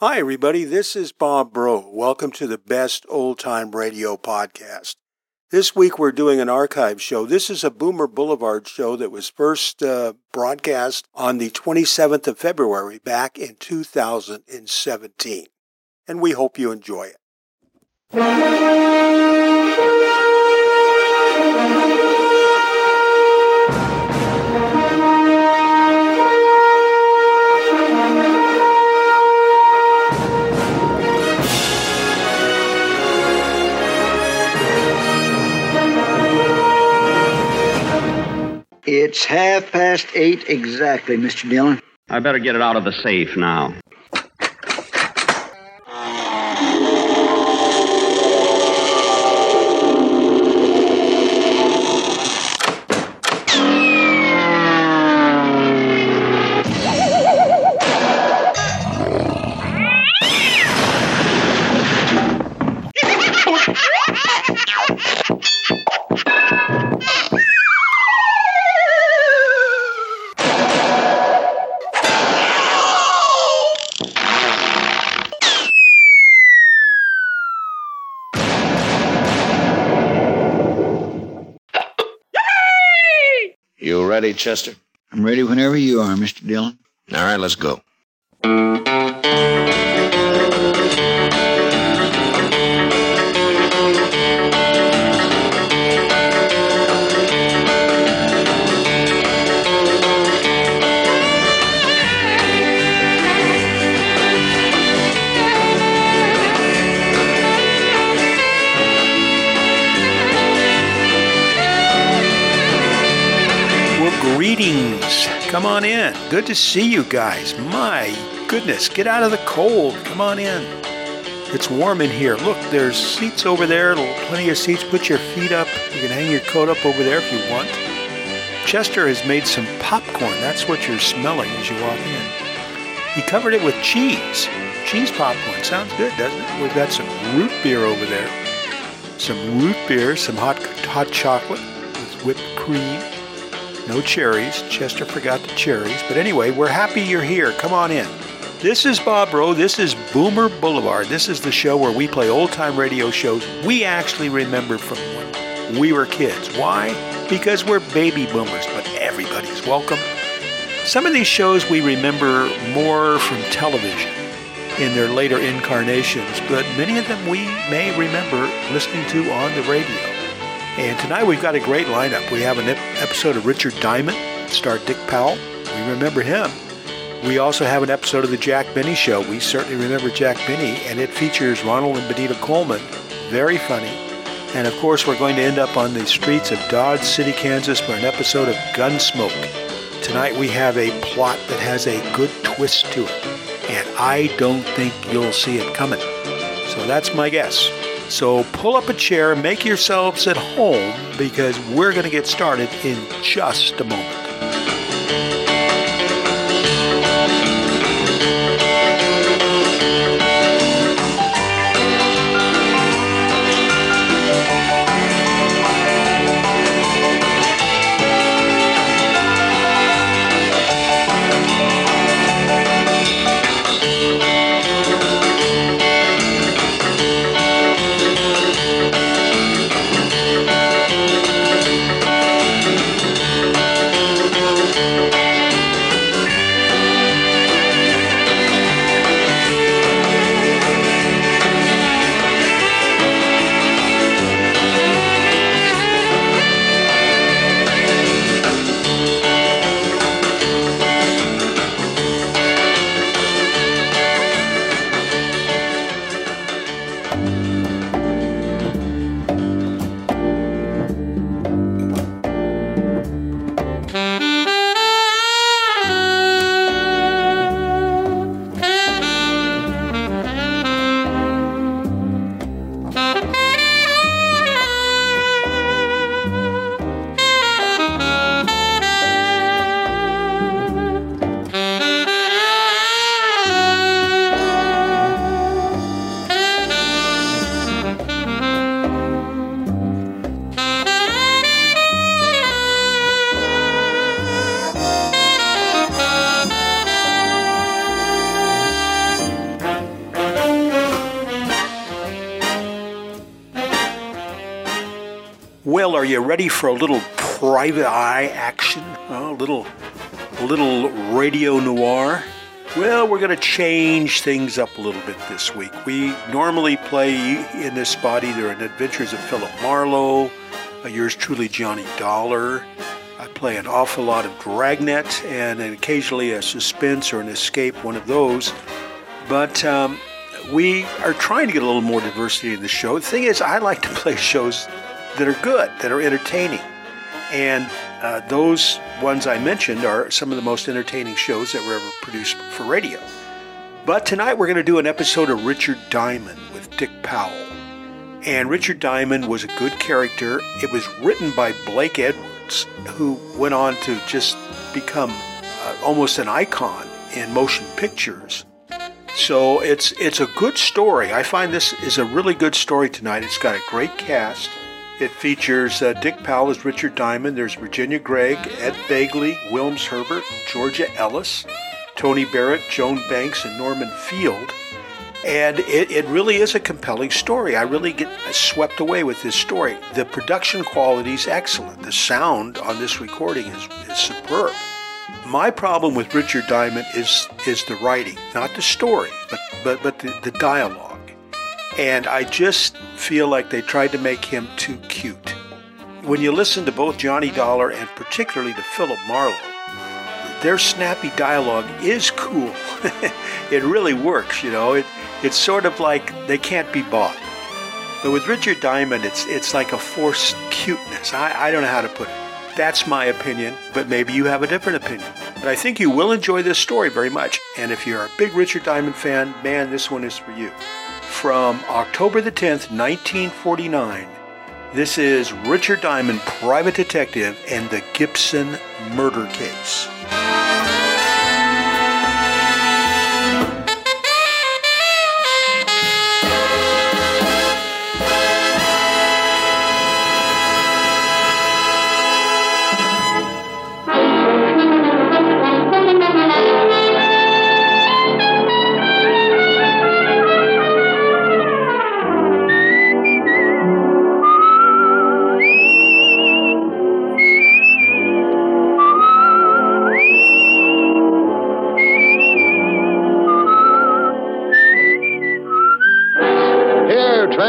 Hi, everybody. This is Bob Rowe. Welcome to the Best Old Time Radio podcast. This week we're doing an archive show. This is a Boomer Boulevard show that was first uh, broadcast on the 27th of February back in 2017. And we hope you enjoy it. It's half past eight exactly, Mr. Dillon. I better get it out of the safe now. Ready, Chester? I'm ready whenever you are, Mr. Dillon. All right, let's go. Come on in. Good to see you guys. My goodness, get out of the cold. Come on in. It's warm in here. Look, there's seats over there, plenty of seats. Put your feet up. You can hang your coat up over there if you want. Chester has made some popcorn. That's what you're smelling as you walk in. He covered it with cheese. Cheese popcorn. Sounds good, doesn't it? We've got some root beer over there. Some root beer, some hot hot chocolate with whipped cream no cherries. Chester forgot the cherries. But anyway, we're happy you're here. Come on in. This is Bob Rowe. This is Boomer Boulevard. This is the show where we play old time radio shows we actually remember from when we were kids. Why? Because we're baby boomers, but everybody's welcome. Some of these shows we remember more from television in their later incarnations, but many of them we may remember listening to on the radio. And tonight we've got a great lineup. We have an episode of Richard Diamond, star Dick Powell. We remember him. We also have an episode of the Jack Benny Show. We certainly remember Jack Benny, and it features Ronald and Benita Colman. Very funny. And of course, we're going to end up on the streets of Dodge City, Kansas for an episode of Gunsmoke. Tonight we have a plot that has a good twist to it, and I don't think you'll see it coming. So that's my guess. So pull up a chair, make yourselves at home, because we're going to get started in just a moment. Ready for a little private eye action? A little, little radio noir? Well, we're going to change things up a little bit this week. We normally play in this spot either an Adventures of Philip Marlowe, yours truly Johnny Dollar. I play an awful lot of Dragnet and occasionally a suspense or an escape, one of those. But um, we are trying to get a little more diversity in the show. The thing is, I like to play shows that are good, that are entertaining. And uh, those ones I mentioned are some of the most entertaining shows that were ever produced for radio. But tonight we're going to do an episode of Richard Diamond with Dick Powell. And Richard Diamond was a good character. It was written by Blake Edwards, who went on to just become uh, almost an icon in motion pictures. So it's it's a good story. I find this is a really good story tonight. It's got a great cast. It features uh, Dick Powell as Richard Diamond. There's Virginia Gregg, Ed Begley, Wilms Herbert, Georgia Ellis, Tony Barrett, Joan Banks, and Norman Field. And it, it really is a compelling story. I really get swept away with this story. The production quality is excellent. The sound on this recording is, is superb. My problem with Richard Diamond is is the writing, not the story, but but but the, the dialogue. And I just feel like they tried to make him too cute. When you listen to both Johnny Dollar and particularly to Philip Marlowe, their snappy dialogue is cool. it really works, you know. It it's sort of like they can't be bought. But with Richard Diamond, it's it's like a forced cuteness. I, I don't know how to put it. That's my opinion, but maybe you have a different opinion. But I think you will enjoy this story very much. And if you're a big Richard Diamond fan, man, this one is for you. From October the 10th, 1949, this is Richard Diamond, Private Detective, and the Gibson Murder Case.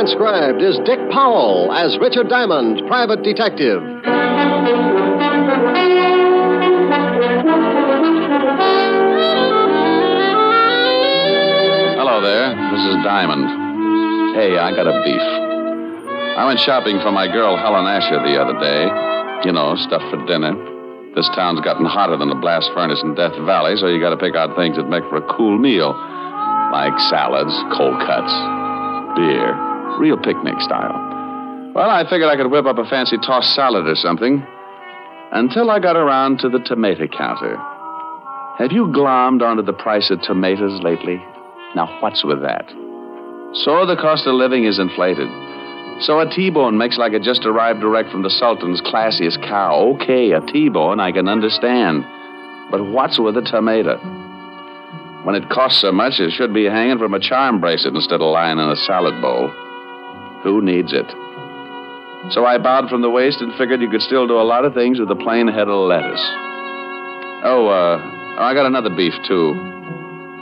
Transcribed is Dick Powell as Richard Diamond, private detective. Hello there. This is Diamond. Hey, I got a beef. I went shopping for my girl Helen Asher the other day. You know, stuff for dinner. This town's gotten hotter than a blast furnace in Death Valley, so you got to pick out things that make for a cool meal, like salads, cold cuts, beer, real picnic style. Well, I figured I could whip up a fancy tossed salad or something until I got around to the tomato counter. Have you glommed onto the price of tomatoes lately? Now, what's with that? So the cost of living is inflated. So a T-bone makes like it just arrived direct from the Sultan's classiest cow. Okay, a T-bone I can understand. But what's with a tomato? When it costs so much, it should be hanging from a charm bracelet instead of lying in a salad bowl. Who needs it? So I bowed from the waist and figured you could still do a lot of things with a plain head of lettuce. Oh, uh, I got another beef, too.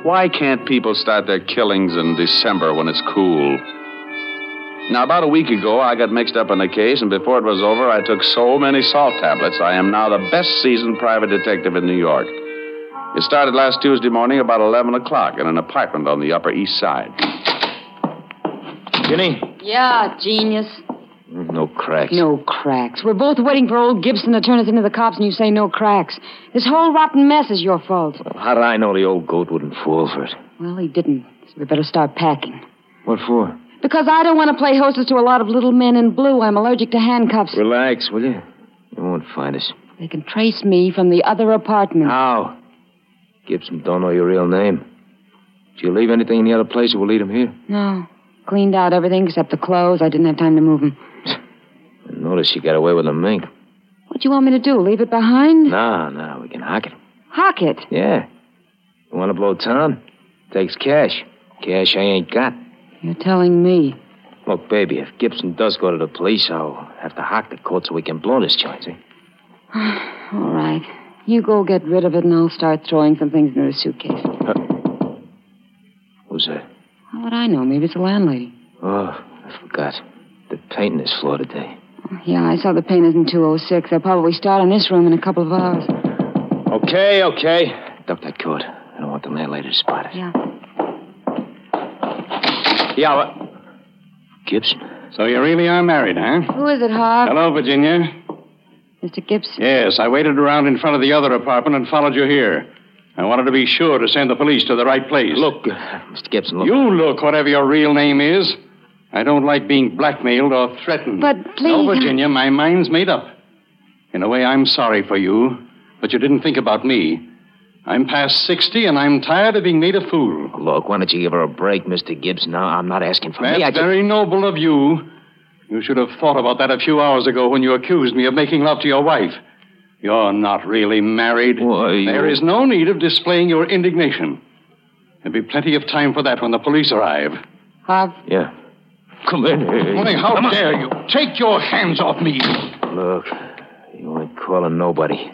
Why can't people start their killings in December when it's cool? Now, about a week ago, I got mixed up in a case, and before it was over, I took so many salt tablets, I am now the best seasoned private detective in New York. It started last Tuesday morning about 11 o'clock in an apartment on the Upper East Side. Ginny? Yeah, genius. Mm, no cracks. No cracks. We're both waiting for old Gibson to turn us into the cops, and you say no cracks. This whole rotten mess is your fault. Well, how did I know the old goat wouldn't fall for it? Well, he didn't. So we better start packing. What for? Because I don't want to play hostess to a lot of little men in blue. I'm allergic to handcuffs. Relax, will you? They won't find us. They can trace me from the other apartment. How? Gibson don't know your real name. Did you leave anything in the other place that will lead him here? No. Cleaned out everything except the clothes. I didn't have time to move them. Notice you got away with the mink. What do you want me to do? Leave it behind? No, no, we can hock it. Hock it. Yeah. You want to blow town? Takes cash. Cash I ain't got. You're telling me. Look, baby, if Gibson does go to the police, I'll have to hock the court so we can blow this joint, see? All right. You go get rid of it, and I'll start throwing some things into the suitcase. Who's that? How would I know? Maybe it's the landlady. Oh, I forgot. They're painting this floor today. Oh, yeah, I saw the painters in 206. They'll probably start in this room in a couple of hours. Okay, okay. Duck that coat. I don't want the landlady to spot it. Yeah. Yeah, what? Gibson. So you really are married, huh? Who is it, Harv? Hello, Virginia. Mr. Gibson. Yes, I waited around in front of the other apartment and followed you here. I wanted to be sure to send the police to the right place. Look, uh, Mr. Gibson, look. You look, whatever your real name is. I don't like being blackmailed or threatened. But please. No, Virginia, my mind's made up. In a way, I'm sorry for you, but you didn't think about me. I'm past 60, and I'm tired of being made a fool. Look, why don't you give her a break, Mr. Gibson? Now, I'm not asking for me. I That's just... very noble of you. You should have thought about that a few hours ago when you accused me of making love to your wife. You're not really married. Why, you- There is no need of displaying your indignation. There'll be plenty of time for that when the police arrive. Harv, Yeah. Come in here. Morning, how Come on. dare you? Take your hands off me. Look, you ain't calling nobody.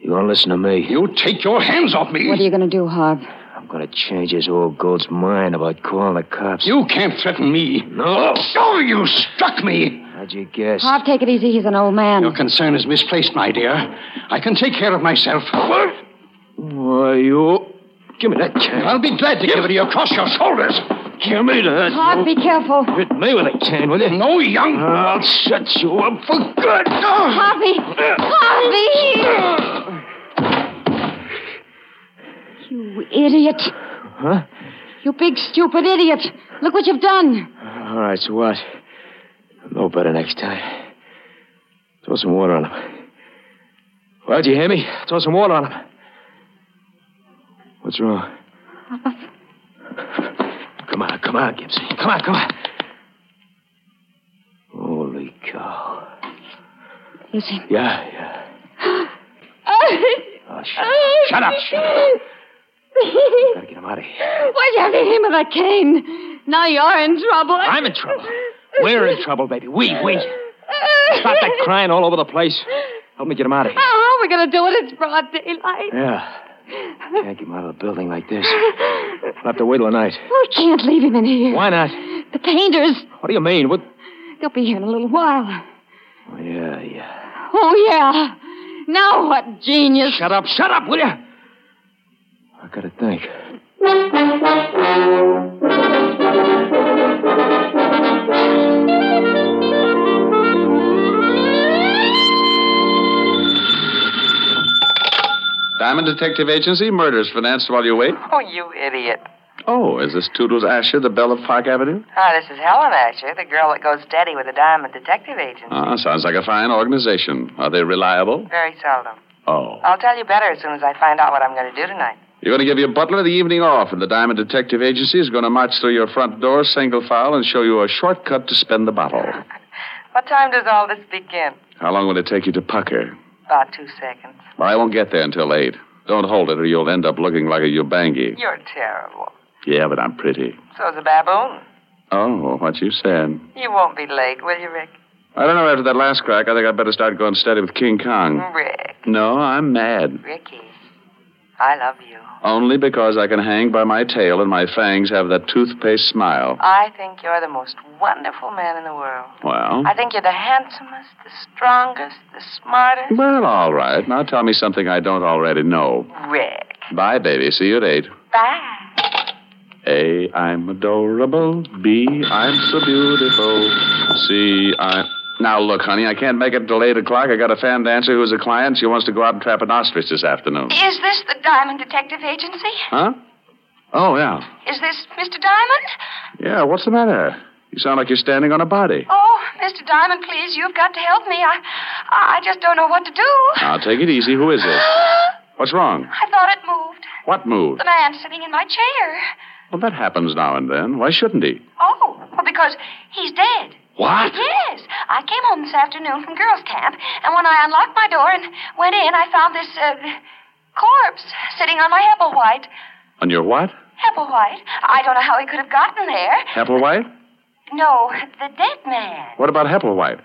You gonna listen to me? You take your hands off me. what are you going to do, Harv? I'm gonna change this old goat's mind about calling the cops. You can't threaten me. No. Oh, you struck me. How'd you guess? Harv, take it easy. He's an old man. Your concern is misplaced, my dear. I can take care of myself. What? Why, you... Give me that can. I'll be glad to give it to you across your shoulders. Give me that. Harv, be careful. Hit me with a can, will you? No, young. I'll shut you up for good. Harvey! Harvey! You idiot. Huh? You big, stupid idiot. Look what you've done. All right, so what? No better next time. Throw some water on him. Why'd you hear me? Throw some water on him. What's wrong? Come on, come on, Gibson. Come on, come on. Holy cow. Listen. Yeah, yeah. Oh, shut, shut up, shut up. Gotta get him out of here. Why'd you have to hit him with that cane? Now you're in trouble. I'm in trouble. We're in trouble, baby. We, we. Stop that crying all over the place. Help me get him out of here. How are we going to do it? It's broad daylight. Yeah. Can't get him out of the building like this. I'll have to wait till the night. We can't leave him in here. Why not? The painters. What do you mean? What? They'll be here in a little while. Oh, yeah, yeah. Oh, yeah. Now what, genius? Shut up, shut up, will you? I gotta think. Diamond Detective Agency, murders financed while you wait. Oh, you idiot. Oh, is this Toodles Asher, the belle of Park Avenue? Ah, this is Helen Asher, the girl that goes steady with the Diamond Detective Agency. Ah, sounds like a fine organization. Are they reliable? Very seldom. Oh. I'll tell you better as soon as I find out what I'm going to do tonight. You're going to give your butler the evening off, and the Diamond Detective Agency is going to march through your front door single file and show you a shortcut to spend the bottle. What time does all this begin? How long will it take you to pucker? About two seconds. Well, I won't get there until 8. Don't hold it, or you'll end up looking like a Ubangi. You're terrible. Yeah, but I'm pretty. So's a baboon. Oh, what you said. You won't be late, will you, Rick? I don't know, after that last crack, I think I'd better start going steady with King Kong. Rick. No, I'm mad. Ricky. I love you. Only because I can hang by my tail and my fangs have that toothpaste smile. I think you're the most wonderful man in the world. Well, I think you're the handsomest, the strongest, the smartest. well, all right. Now tell me something I don't already know. Rick. Bye, baby. See you at 8. Bye. A, I'm adorable. B, I'm so beautiful. C, I. Now, look, honey, I can't make it till 8 o'clock. I got a fan dancer who's a client. She wants to go out and trap an ostrich this afternoon. Is this the Diamond Detective Agency? Huh? Oh, yeah. Is this Mr. Diamond? Yeah, what's the matter? You sound like you're standing on a body. Oh, Mr. Diamond, please, you've got to help me. I, I just don't know what to do. Now, take it easy. Who is this? What's wrong? I thought it moved. What moved? The man sitting in my chair. Well, that happens now and then. Why shouldn't he? Oh, well, because he's dead. What? Yes. I came home this afternoon from girls' camp, and when I unlocked my door and went in, I found this uh, corpse sitting on my Hebblewhite. On your what? Hebblewhite? I don't know how he could have gotten there. Applewhite? No, the dead man. What about Hepplewhite?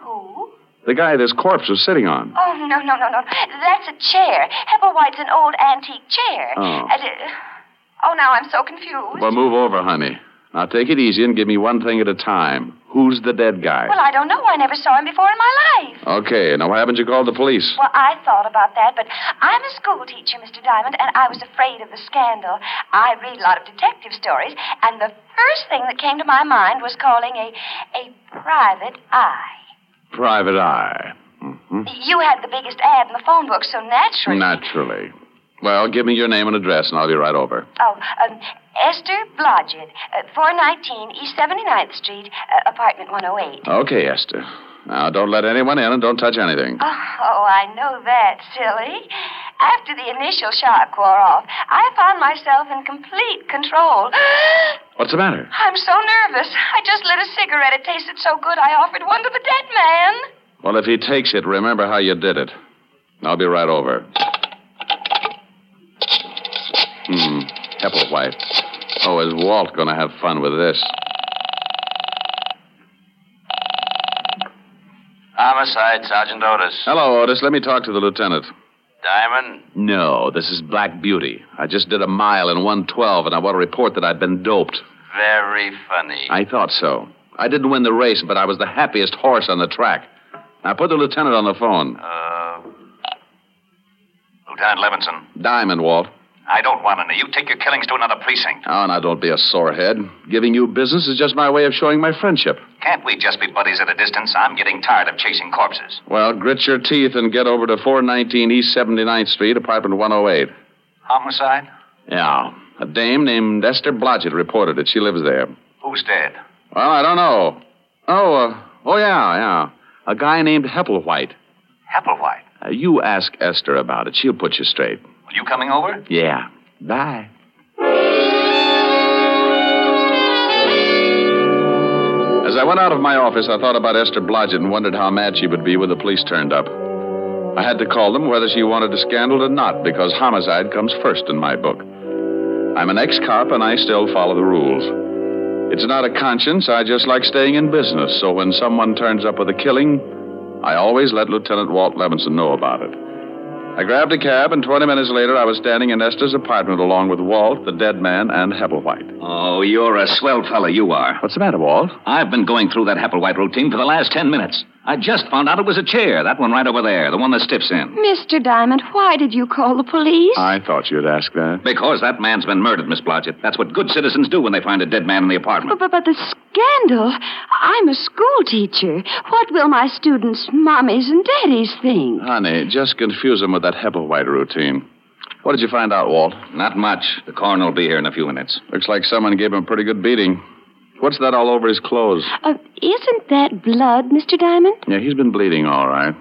Who? The guy this corpse was sitting on. Oh, no, no, no, no. That's a chair. Hepplewhite's an old antique chair. Oh. And, uh, oh, now I'm so confused. Well, move over, honey. Now take it easy and give me one thing at a time. Who's the dead guy? Well, I don't know. I never saw him before in my life. Okay, now why haven't you called the police? Well, I thought about that, but I'm a school teacher, Mr. Diamond, and I was afraid of the scandal. I read a lot of detective stories, and the first thing that came to my mind was calling a a private eye. Private eye. hmm You had the biggest ad in the phone book, so naturally. Naturally. Well, give me your name and address, and I'll be right over. Oh, um, Esther Blodgett, uh, 419 East 79th Street, uh, apartment 108. Okay, Esther. Now, don't let anyone in and don't touch anything. Oh, I know that, silly. After the initial shock wore off, I found myself in complete control. What's the matter? I'm so nervous. I just lit a cigarette. It tasted so good, I offered one to the dead man. Well, if he takes it, remember how you did it. I'll be right over. Hmm. Hepplewhite. Oh, is Walt going to have fun with this? Homicide, Sergeant Otis. Hello, Otis. Let me talk to the lieutenant. Diamond? No, this is Black Beauty. I just did a mile in 112, and I want to report that I've been doped. Very funny. I thought so. I didn't win the race, but I was the happiest horse on the track. Now put the lieutenant on the phone. Uh, Lieutenant Levinson, Diamond, Walt. I don't want any. You take your killings to another precinct. Oh, now don't be a sorehead. Giving you business is just my way of showing my friendship. Can't we just be buddies at a distance? I'm getting tired of chasing corpses. Well, grit your teeth and get over to 419 East 79th Street, apartment 108. Homicide? Yeah. A dame named Esther Blodgett reported it. She lives there. Who's dead? Well, I don't know. Oh, uh, oh, yeah, yeah. A guy named Hepplewhite. Hepplewhite. Uh, you ask Esther about it. She'll put you straight. Are you coming over? Yeah. Bye. As I went out of my office, I thought about Esther Blodgett and wondered how mad she would be when the police turned up. I had to call them whether she wanted a scandal or not, because homicide comes first in my book. I'm an ex cop and I still follow the rules. It's not a conscience, I just like staying in business, so when someone turns up with a killing, I always let Lieutenant Walt Levinson know about it. I grabbed a cab, and 20 minutes later, I was standing in Esther's apartment along with Walt, the dead man, and Hepplewhite. Oh, you're a swell fella, you are. What's the matter, Walt? I've been going through that Hepplewhite routine for the last ten minutes. I just found out it was a chair, that one right over there, the one that stiffs in. Mr. Diamond, why did you call the police? I thought you'd ask that. Because that man's been murdered, Miss Blodgett. That's what good citizens do when they find a dead man in the apartment. But, but, but the scandal. I'm a school teacher. What will my students' mommies and daddies think? Honey, just confuse them with that Hepplewhite routine. What did you find out, Walt? Not much. The coroner will be here in a few minutes. Looks like someone gave him a pretty good beating. What's that all over his clothes? Uh, isn't that blood, Mr. Diamond? Yeah, he's been bleeding all right.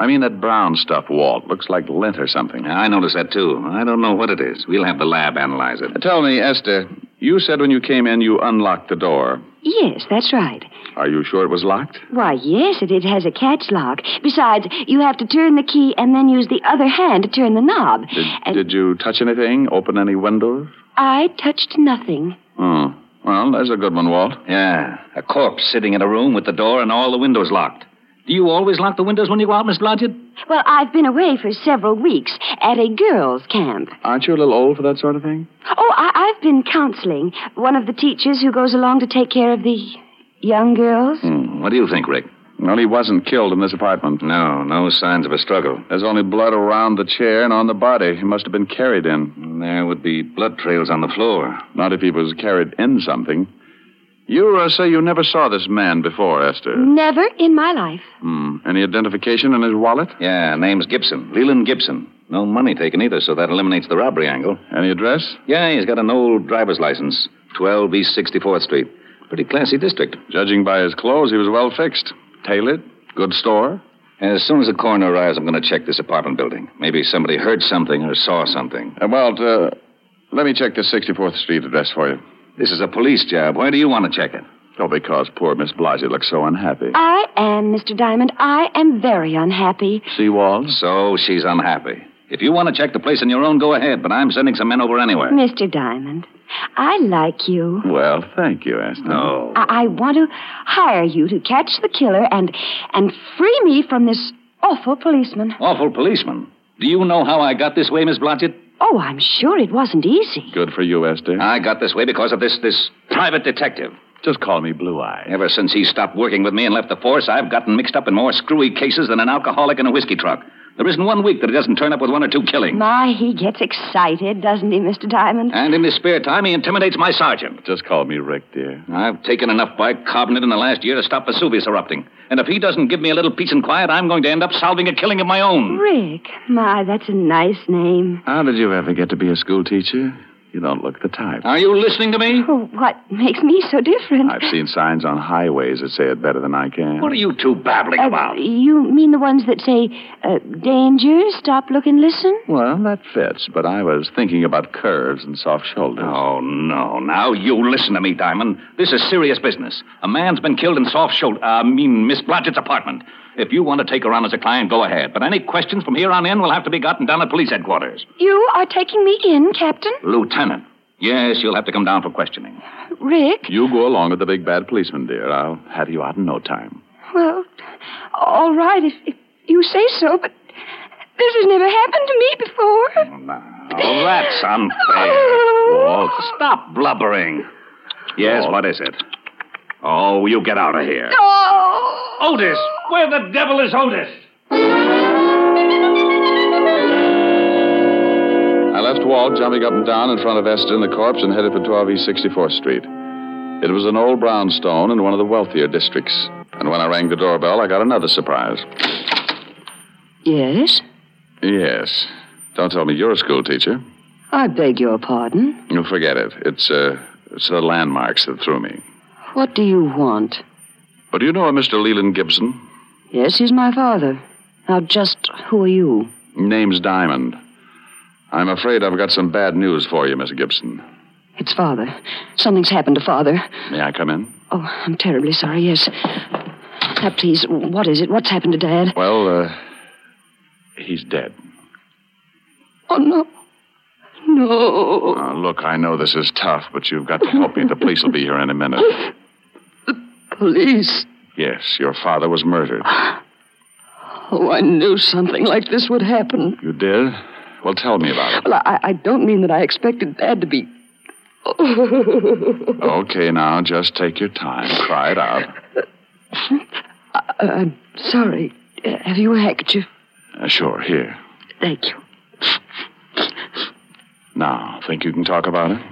I mean that brown stuff, Walt. Looks like lint or something. I noticed that, too. I don't know what it is. We'll have the lab analyze it. Tell me, Esther, you said when you came in you unlocked the door. Yes, that's right. Are you sure it was locked? Why, yes, it, it has a catch lock. Besides, you have to turn the key and then use the other hand to turn the knob. Did, and did you touch anything? Open any windows? I touched nothing. Oh. Well, there's a good one, Walt. Yeah, a corpse sitting in a room with the door and all the windows locked. Do you always lock the windows when you go out, Miss Blodgett? Well, I've been away for several weeks at a girls' camp. Aren't you a little old for that sort of thing? Oh, I- I've been counseling. One of the teachers who goes along to take care of the young girls. Hmm. What do you think, Rick? Well, he wasn't killed in this apartment. No, no signs of a struggle. There's only blood around the chair and on the body. He must have been carried in. There would be blood trails on the floor. Not if he was carried in something. You uh, say you never saw this man before, Esther. Never in my life. Hmm. Any identification in his wallet? Yeah, name's Gibson. Leland Gibson. No money taken either, so that eliminates the robbery angle. Any address? Yeah, he's got an old driver's license. 12 East 64th Street. Pretty classy district. Judging by his clothes, he was well fixed. Tailored, good store. As soon as the coroner arrives, I'm going to check this apartment building. Maybe somebody heard something or saw something. Uh, Walt, uh, let me check the 64th Street address for you. This is a police job. Why do you want to check it? Oh, because poor Miss Blodgett looks so unhappy. I am, Mr. Diamond. I am very unhappy. See, Walt? So she's unhappy. If you want to check the place on your own, go ahead, but I'm sending some men over anyway. Mr. Diamond, I like you. Well, thank you, Aston. No. I, I want to hire you to catch the killer and and free me from this awful policeman. Awful policeman. Do you know how I got this way, Miss Blodgett? Oh, I'm sure it wasn't easy. Good for you, Esther. I got this way because of this this private detective. Just call me Blue Eye. Ever since he stopped working with me and left the force, I've gotten mixed up in more screwy cases than an alcoholic in a whiskey truck. There isn't one week that he doesn't turn up with one or two killings. My, he gets excited, doesn't he, Mr. Diamond? And in his spare time, he intimidates my sergeant. Just call me Rick, dear. I've taken enough bicarbonate in the last year to stop Vesuvius erupting. And if he doesn't give me a little peace and quiet, I'm going to end up solving a killing of my own. Rick. My, that's a nice name. How did you ever get to be a school teacher? You don't look the type. Are you listening to me? Oh, what makes me so different? I've seen signs on highways that say it better than I can. What are you two babbling Uh, about? You mean the ones that say, uh, danger, stop, look, and listen? Well, that fits, but I was thinking about curves and soft shoulders. Oh, no. Now, you listen to me, Diamond. This is serious business. A man's been killed in soft shoulder. I mean, Miss Blodgett's apartment. If you want to take her on as a client, go ahead. But any questions from here on in will have to be gotten down at police headquarters. You are taking me in, Captain? Lieutenant. Yes, you'll have to come down for questioning. Rick? You go along with the big bad policeman, dear. I'll have you out in no time. Well, all right, if, if you say so, but this has never happened to me before. Oh, that's unfair. Walt, stop blubbering. Yes, what is it? Oh, you get out of here. Oh! Otis! Where the devil is Otis? I left Walt jumping up and down in front of Esther and the corpse and headed for 12 East 64th Street. It was an old brownstone in one of the wealthier districts. And when I rang the doorbell, I got another surprise. Yes? Yes. Don't tell me you're a school teacher. I beg your pardon. You forget it. It's, uh, it's the landmarks that threw me. What do you want? But do you know a Mr. Leland Gibson? Yes, he's my father. Now, just who are you? Name's Diamond. I'm afraid I've got some bad news for you, Miss Gibson. It's father. Something's happened to father. May I come in? Oh, I'm terribly sorry, yes. Now, please, what is it? What's happened to Dad? Well, uh, he's dead. Oh, no. No. Uh, look, I know this is tough, but you've got to help me. The police will be here in a minute. Police. Yes, your father was murdered. Oh, I knew something like this would happen. You did? Well, tell me about it. Well, I, I don't mean that I expected Dad to be. Okay, now, just take your time. Cry it out. I, I'm sorry. Uh, Have you a handkerchief? Uh, sure, here. Thank you. Now, think you can talk about it?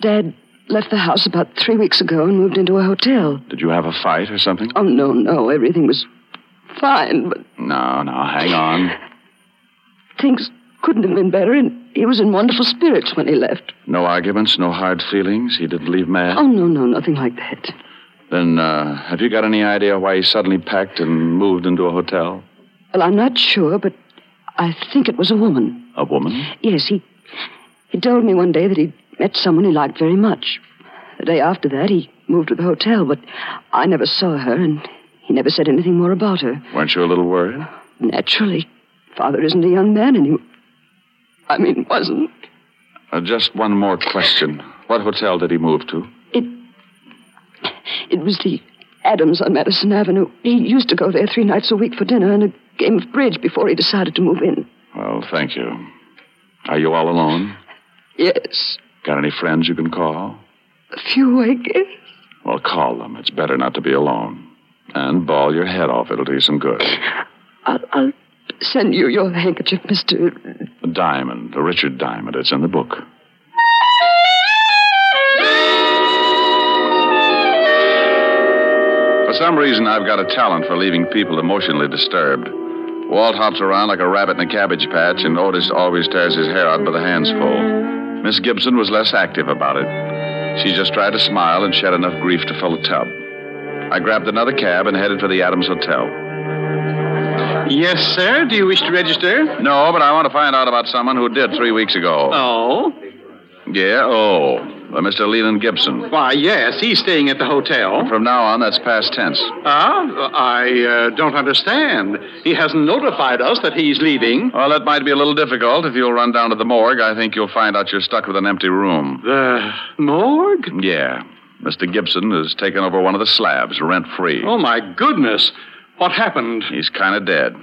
Dad left the house about three weeks ago and moved into a hotel. Did you have a fight or something? Oh, no, no. Everything was fine, but No, no, hang on. things couldn't have been better, and he was in wonderful spirits when he left. No arguments, no hard feelings. He didn't leave mad. Oh, no, no, nothing like that. Then, uh, have you got any idea why he suddenly packed and moved into a hotel? Well, I'm not sure, but I think it was a woman. A woman? Yes, he he told me one day that he'd met someone he liked very much. The day after that, he moved to the hotel, but I never saw her, and he never said anything more about her. Weren't you a little worried? Naturally, father isn't a young man anymore. I mean, wasn't. Uh, just one more question. What hotel did he move to? It. It was the Adams on Madison Avenue. He used to go there three nights a week for dinner and a game of bridge before he decided to move in. Well, thank you. Are you all alone? Yes, Got any friends you can call? a few, I guess. Well, call them. It's better not to be alone. And ball your head off. It'll do you some good. I'll, I'll send you your handkerchief, Mr. Diamond, a Richard Diamond. It's in the book. For some reason, I've got a talent for leaving people emotionally disturbed. Walt hops around like a rabbit in a cabbage patch, and Otis always tears his hair out by the handsful. Miss Gibson was less active about it. She just tried to smile and shed enough grief to fill a tub. I grabbed another cab and headed for the Adams Hotel. Yes, sir. Do you wish to register? No, but I want to find out about someone who did three weeks ago. Oh? Yeah, oh. By Mr. Leland Gibson. Why, yes, he's staying at the hotel. From now on, that's past tense. Ah, I uh, don't understand. He hasn't notified us that he's leaving. Well, that might be a little difficult. If you'll run down to the morgue, I think you'll find out you're stuck with an empty room. The morgue? Yeah. Mr. Gibson has taken over one of the slabs, rent free. Oh, my goodness. What happened? He's kind of dead.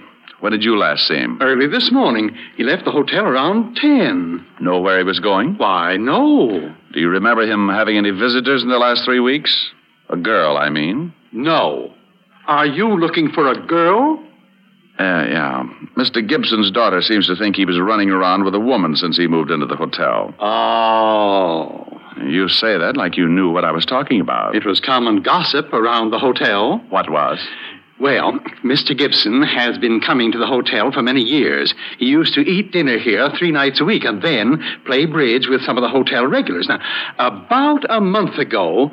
When did you last see him? Early this morning. He left the hotel around 10. Know where he was going? Why, no. Do you remember him having any visitors in the last three weeks? A girl, I mean. No. Are you looking for a girl? Uh, yeah. Mr. Gibson's daughter seems to think he was running around with a woman since he moved into the hotel. Oh. You say that like you knew what I was talking about. It was common gossip around the hotel. What was? Well, Mr. Gibson has been coming to the hotel for many years. He used to eat dinner here three nights a week and then play bridge with some of the hotel regulars. Now, about a month ago,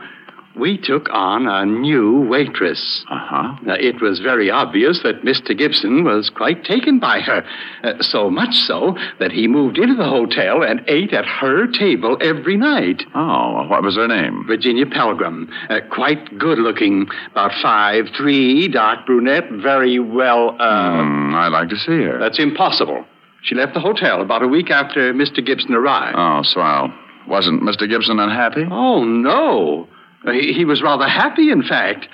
we took on a new waitress. Uh huh. Now, it was very obvious that Mr. Gibson was quite taken by her. Uh, so much so that he moved into the hotel and ate at her table every night. Oh, what was her name? Virginia Pelgrim. Uh, quite good looking. About five, three, dark brunette, very well. Uh, Hmm, I'd like to see her. That's impossible. She left the hotel about a week after Mr. Gibson arrived. Oh, swell. Wasn't Mr. Gibson unhappy? Oh, no. He, he was rather happy, in fact.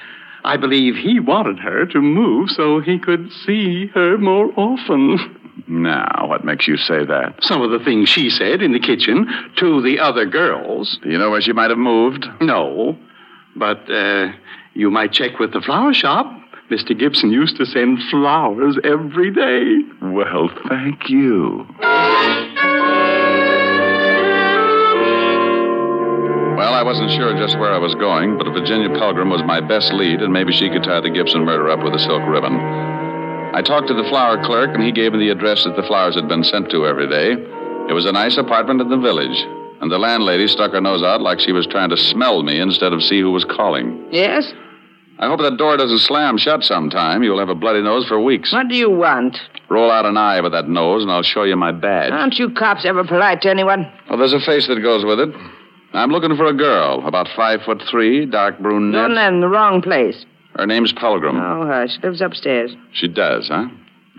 I believe he wanted her to move so he could see her more often. Now, what makes you say that? Some of the things she said in the kitchen to the other girls. Do you know where she might have moved? No. But uh, you might check with the flower shop. Mr. Gibson used to send flowers every day. Well, thank you. Well, I wasn't sure just where I was going, but Virginia Pelgrim was my best lead, and maybe she could tie the Gibson murder up with a silk ribbon. I talked to the flower clerk, and he gave me the address that the flowers had been sent to every day. It was a nice apartment in the village, and the landlady stuck her nose out like she was trying to smell me instead of see who was calling. Yes? I hope that door doesn't slam shut sometime. You'll have a bloody nose for weeks. What do you want? Roll out an eye with that nose, and I'll show you my badge. Aren't you cops ever polite to anyone? Well, there's a face that goes with it. I'm looking for a girl, about five foot three, dark brunette. In the wrong place. Her name's Pelgrim. Oh, hush. She lives upstairs. She does, huh?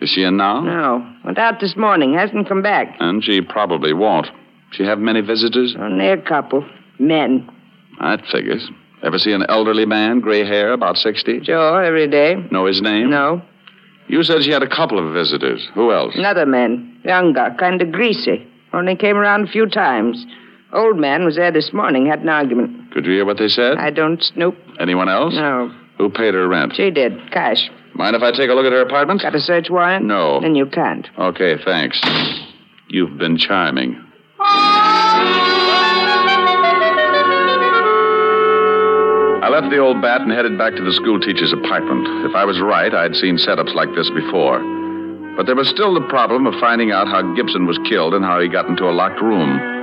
Is she in now? No. Went out this morning. Hasn't come back. And she probably won't. She have many visitors? Only a couple. Men. That figures. Ever see an elderly man, gray hair, about 60? Sure, every day. Know his name? No. You said she had a couple of visitors. Who else? Another man. Younger, kind of greasy. Only came around a few times. Old man was there this morning, had an argument. Could you hear what they said? I don't snoop. Anyone else? No. Who paid her rent? She did. Cash. Mind if I take a look at her apartment? Got a search warrant? No. Then you can't. Okay, thanks. You've been charming. I left the old bat and headed back to the schoolteacher's apartment. If I was right, I'd seen setups like this before. But there was still the problem of finding out how Gibson was killed and how he got into a locked room.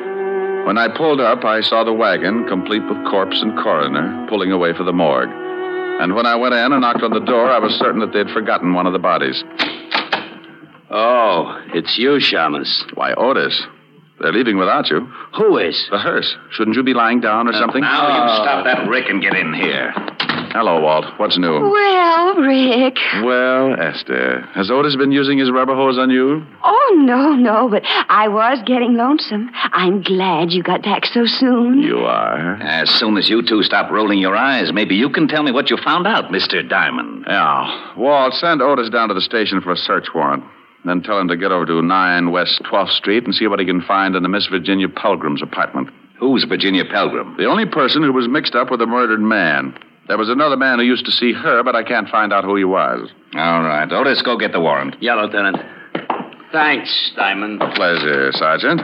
When I pulled up, I saw the wagon, complete with corpse and coroner, pulling away for the morgue. And when I went in and knocked on the door, I was certain that they'd forgotten one of the bodies. Oh, it's you, Shamus. Why, Otis. They're leaving without you. Who is? The hearse. Shouldn't you be lying down or uh, something? Now you ah. stop that Rick and get in here. Hello, Walt. What's new? Well, Rick. Well, Esther, has Otis been using his rubber hose on you? Oh, no, no, but I was getting lonesome. I'm glad you got back so soon. You are. As soon as you two stop rolling your eyes, maybe you can tell me what you found out, Mr. Diamond. Yeah. Walt, send Otis down to the station for a search warrant. Then tell him to get over to 9 West 12th Street and see what he can find in the Miss Virginia Pelgrim's apartment. Who's Virginia Pelgrim? The only person who was mixed up with the murdered man. There was another man who used to see her, but I can't find out who he was. All right. Otis, go get the warrant. Yeah, Lieutenant. Thanks, Diamond. A pleasure, Sergeant.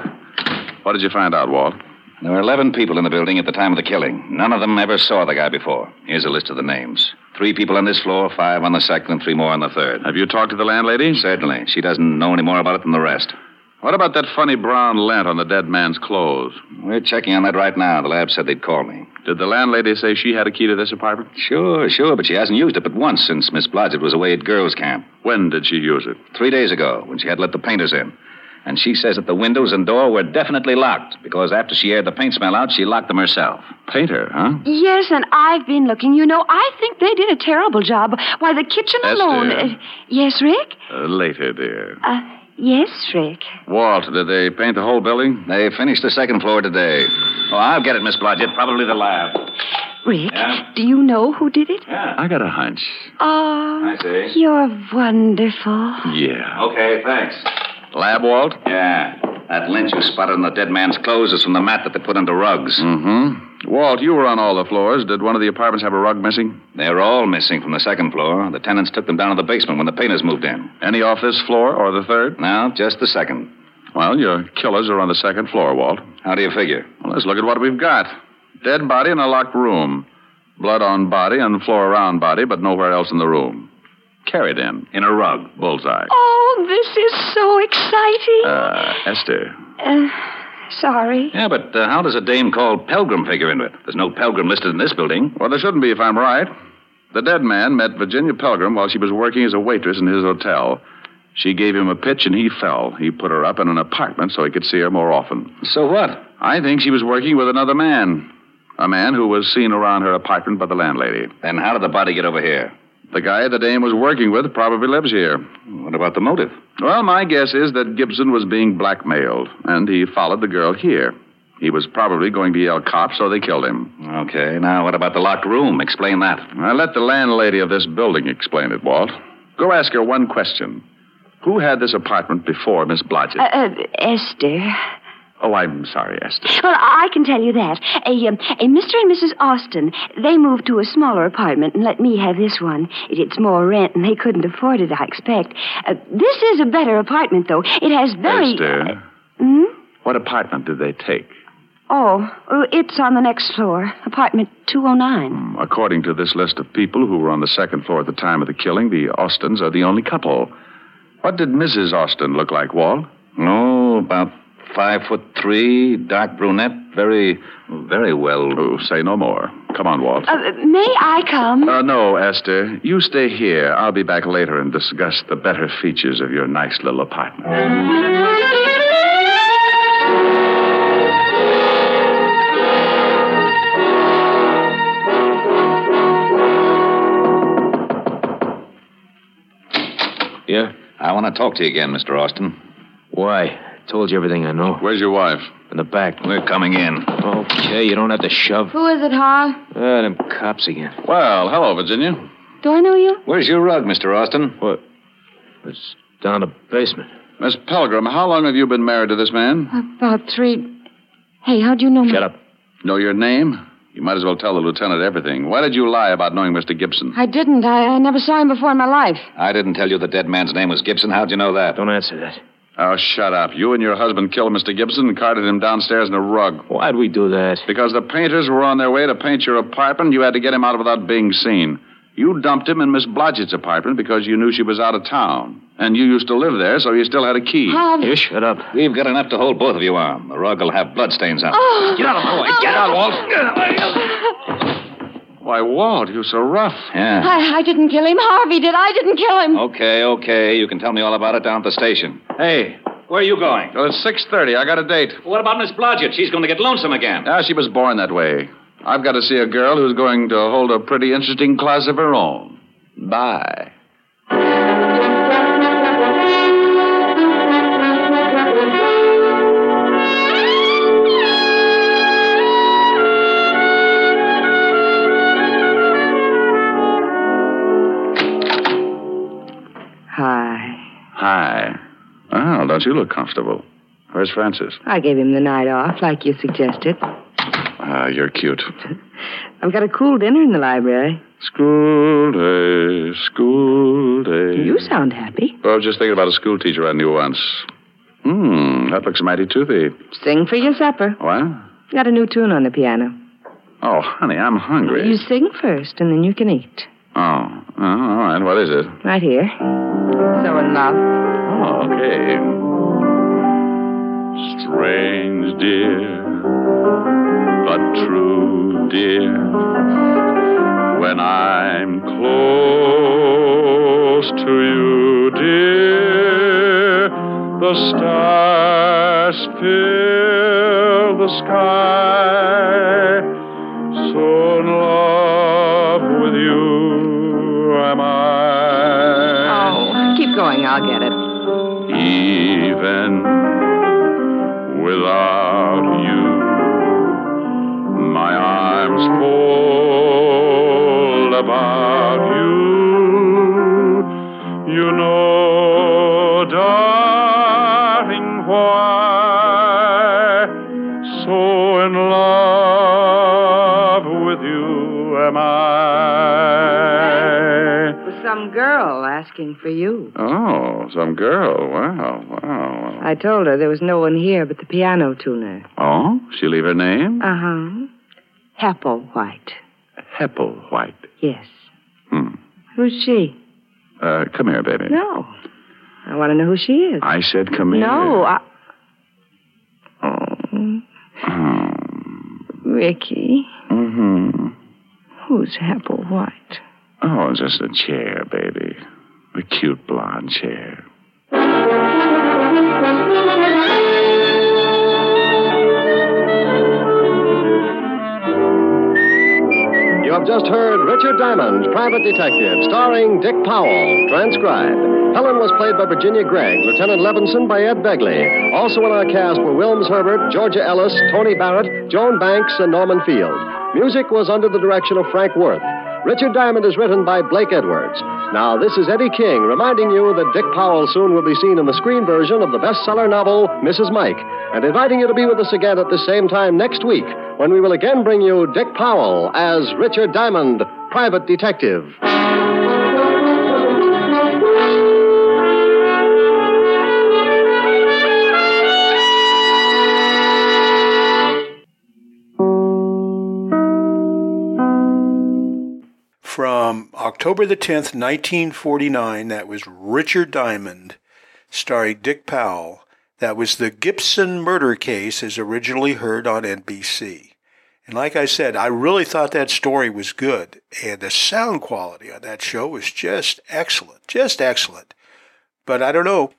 What did you find out, Walt? There were 11 people in the building at the time of the killing. None of them ever saw the guy before. Here's a list of the names. Three people on this floor, five on the second, and three more on the third. Have you talked to the landlady? Certainly. She doesn't know any more about it than the rest. What about that funny brown lint on the dead man's clothes? We're checking on that right now. The lab said they'd call me. Did the landlady say she had a key to this apartment? Sure, sure, but she hasn't used it but once since Miss Blodgett was away at girls' camp. When did she use it? Three days ago, when she had let the painters in. And she says that the windows and door were definitely locked because after she aired the paint smell out, she locked them herself. Painter, huh? Yes, and I've been looking. You know, I think they did a terrible job. Why, the kitchen Esther. alone. Uh, yes, Rick? Uh, later, dear. Uh, yes, Rick. Walt, did they paint the whole building? They finished the second floor today. Oh, I'll get it, Miss Blodgett. Probably the lab. Rick, Yeah? do you know who did it? Yeah. I got a hunch. Oh, I see. you're wonderful. Yeah. Okay, thanks. Lab, Walt? Yeah. That lint you spotted in the dead man's clothes is from the mat that they put under rugs. Mm-hmm. Walt, you were on all the floors. Did one of the apartments have a rug missing? They're all missing from the second floor. The tenants took them down to the basement when the painters moved in. Any off this floor or the third? No, just the second. Well, your killers are on the second floor, Walt. How do you figure? Well, let's look at what we've got. Dead body in a locked room. Blood on body and floor around body, but nowhere else in the room. Carried in. In a rug. Bullseye. Oh, this is so exciting. Uh, Esther. Uh, sorry. Yeah, but uh, how does a dame called Pelgrim figure into it? There's no Pelgrim listed in this building. Well, there shouldn't be if I'm right. The dead man met Virginia Pelgrim while she was working as a waitress in his hotel. She gave him a pitch and he fell. He put her up in an apartment so he could see her more often. So what? I think she was working with another man. A man who was seen around her apartment by the landlady. Then how did the body get over here? The guy the dame was working with probably lives here. What about the motive? Well, my guess is that Gibson was being blackmailed, and he followed the girl here. He was probably going to yell cops, so they killed him. Okay, now what about the locked room? Explain that. I let the landlady of this building explain it, Walt. Go ask her one question. Who had this apartment before Miss Blodgett? Uh, uh, Esther. Oh, I'm sorry, Esther. Well, I can tell you that. A, um, a Mr. and Mrs. Austin, they moved to a smaller apartment and let me have this one. It, it's more rent, and they couldn't afford it, I expect. Uh, this is a better apartment, though. It has very. Esther, Hmm? what apartment did they take? Oh, uh, it's on the next floor, apartment 209. According to this list of people who were on the second floor at the time of the killing, the Austins are the only couple. What did Mrs. Austin look like, Walt? Oh, about five foot three, dark brunette, very, very well. Oh, say no more. Come on, Walt. Uh, may I come? Uh, no, Esther. You stay here. I'll be back later and discuss the better features of your nice little apartment. Yeah? I want to talk to you again, Mr. Austin. Why? Told you everything I know. Where's your wife? In the back. We're coming in. Okay, you don't have to shove. Who is it, Har? Ah, them cops again. Well, hello, Virginia. Do I know you? Where's your rug, Mr. Austin? What? It's down the basement. Miss Pelgrim, how long have you been married to this man? About three. Hey, how'd you know? Me. Shut up. Know your name? You might as well tell the lieutenant everything. Why did you lie about knowing Mr. Gibson? I didn't. I, I never saw him before in my life. I didn't tell you the dead man's name was Gibson. How'd you know that? Don't answer that. Oh, shut up. You and your husband killed Mr. Gibson and carted him downstairs in a rug. Why'd we do that? Because the painters were on their way to paint your apartment, you had to get him out without being seen. You dumped him in Miss Blodgett's apartment because you knew she was out of town. And you used to live there, so you still had a key. Har. You shut up. We've got enough to hold both of you on. The rug will have bloodstains on it. Oh. Get out of the way. Get out, Walt. Why, Walt, you're so rough. Yeah. I, I didn't kill him. Harvey did. I didn't kill him. Okay, okay. You can tell me all about it down at the station. Hey, Where are you going? Well, it's 6.30. I got a date. What about Miss Blodgett? She's going to get lonesome again. Ah, she was born that way. I've got to see a girl who's going to hold a pretty interesting class of her own. Bye. Hi. Hi. Well, don't you look comfortable? Where's Francis? I gave him the night off, like you suggested. Ah, you're cute. I've got a cool dinner in the library. School day, school day. You sound happy. Well, I was just thinking about a school teacher I knew once. Hmm, that looks mighty toothy. Sing for your supper. What? Got a new tune on the piano. Oh, honey, I'm hungry. You sing first, and then you can eat. Oh, oh, all right. What is it? Right here. So in love. Oh, okay. Strange, dear, but true, dear. When I'm close to you, dear, the The stars fill the sky. So in love I'll get it. Even without you, my arms fold about asking for you. Oh, some girl. Wow, wow. I told her there was no one here but the piano tuner. Oh, she leave her name? Uh huh. Hepplewhite. Hepplewhite. Yes. Hmm. Who's she? Uh, come here, baby. No. I want to know who she is. I said come here. No, I. Oh. Ricky. Mm-hmm. Who's Hepplewhite? Oh, just a chair, baby. A cute blonde chair. You have just heard Richard Diamond, Private Detective, starring Dick Powell, transcribed. Helen was played by Virginia Gregg, Lieutenant Levinson by Ed Begley. Also in our cast were Wilms Herbert, Georgia Ellis, Tony Barrett, Joan Banks, and Norman Field. Music was under the direction of Frank Worth. Richard Diamond is written by Blake Edwards. Now, this is Eddie King reminding you that Dick Powell soon will be seen in the screen version of the bestseller novel, Mrs. Mike, and inviting you to be with us again at the same time next week when we will again bring you Dick Powell as Richard Diamond, Private Detective. From October the 10th, 1949, that was Richard Diamond, starring Dick Powell. That was the Gibson murder case as originally heard on NBC. And like I said, I really thought that story was good. And the sound quality on that show was just excellent, just excellent. But I don't know.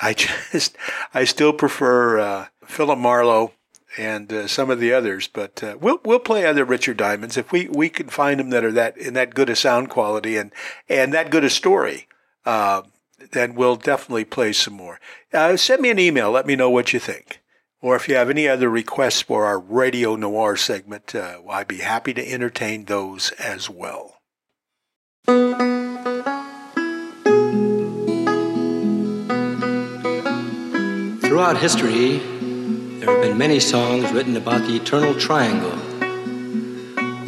I just, I still prefer uh, Philip Marlowe and uh, some of the others. But uh, we'll we'll play other Richard Diamonds if we, we can find them that are that in that good a sound quality and and that good a story. Uh, then we'll definitely play some more. Uh, send me an email. Let me know what you think. Or if you have any other requests for our Radio Noir segment, uh, I'd be happy to entertain those as well. Throughout history, there have been many songs written about the eternal triangle.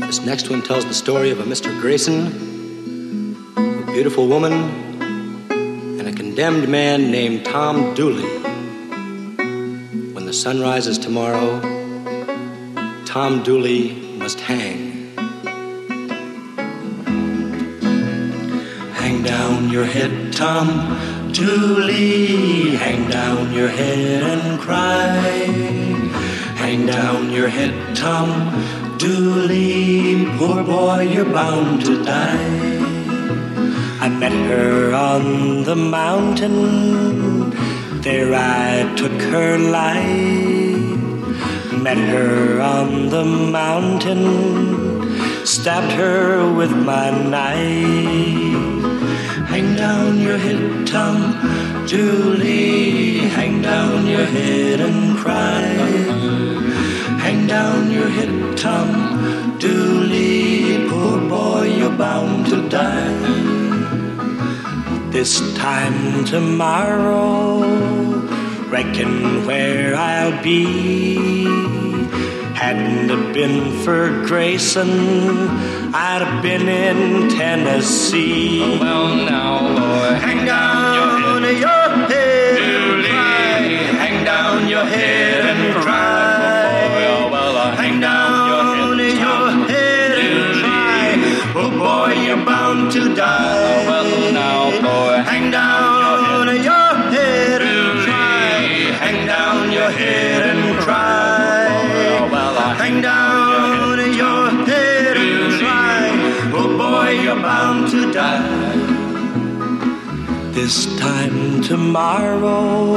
This next one tells the story of a Mr. Grayson, a beautiful woman, and a condemned man named Tom Dooley. When the sun rises tomorrow, Tom Dooley must hang. Hang down your head, Tom Dooley. Hang down your head and cry. Hang down your head, Tom Dooley. Poor boy, you're bound to die. I met her on the mountain. There I took her life. Met her on the mountain. Stabbed her with my knife. Hang down your head, Tom Dooley. Hang down your head and cry. Hang down your head, Tom Dooley. Poor boy, you're bound to die. This time tomorrow, reckon where I'll be. Hadn't it been for Grayson, I'd have been in Tennessee. Oh, well, now, boy, hang down your head, your head. Hang down your head and cry. Well, uh, hang down your head, your head and cry. Oh, boy, you're bound to die. This time tomorrow.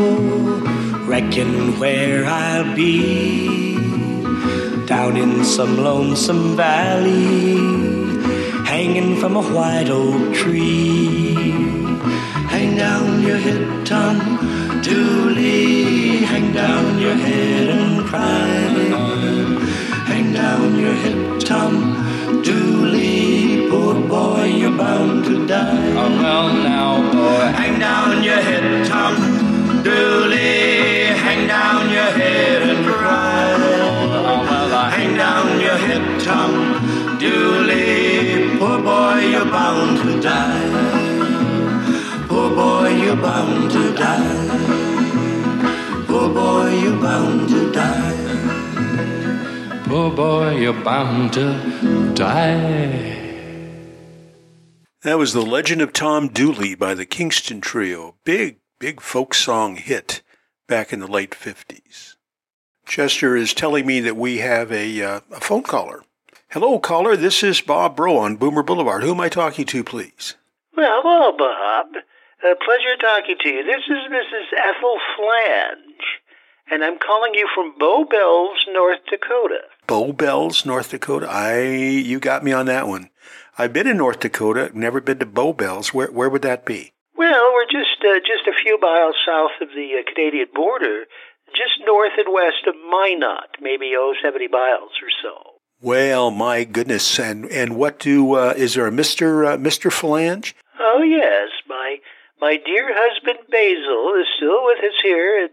Reckon where I'll be down in some lonesome valley, hanging from a white oak tree. Hang down your head, Tom Dooley. Hang down your head and cry. Hang down your head, Tom Dooley. Poor boy, you're bound to die. Oh, well, now, boy. Hang down your head, Tom Dooley. Hang down your head and cry. Oh, well, hang down your head, Tom Dooley. Poor boy, you're bound to die. Poor boy, you're bound to die. Poor boy, you're bound to die. Poor boy, you're bound to die. That was The Legend of Tom Dooley by the Kingston Trio. Big, big folk song hit back in the late 50s. Chester is telling me that we have a, uh, a phone caller. Hello, caller. This is Bob Rowe on Boomer Boulevard. Who am I talking to, please? Well, hello, Bob. A pleasure talking to you. This is Mrs. Ethel Flange, and I'm calling you from Bowbells, North Dakota. Bowbells, North Dakota. I, you got me on that one. I've been in North Dakota, never been to Bowbells. Where, where would that be? Well, we're just uh, just a few miles south of the uh, Canadian border, just north and west of Minot, maybe oh, 70 miles or so. Well, my goodness. And, and what do, uh, is there a Mr. Uh, Mr. Phalange? Oh yes, my my dear husband Basil is still with us here, and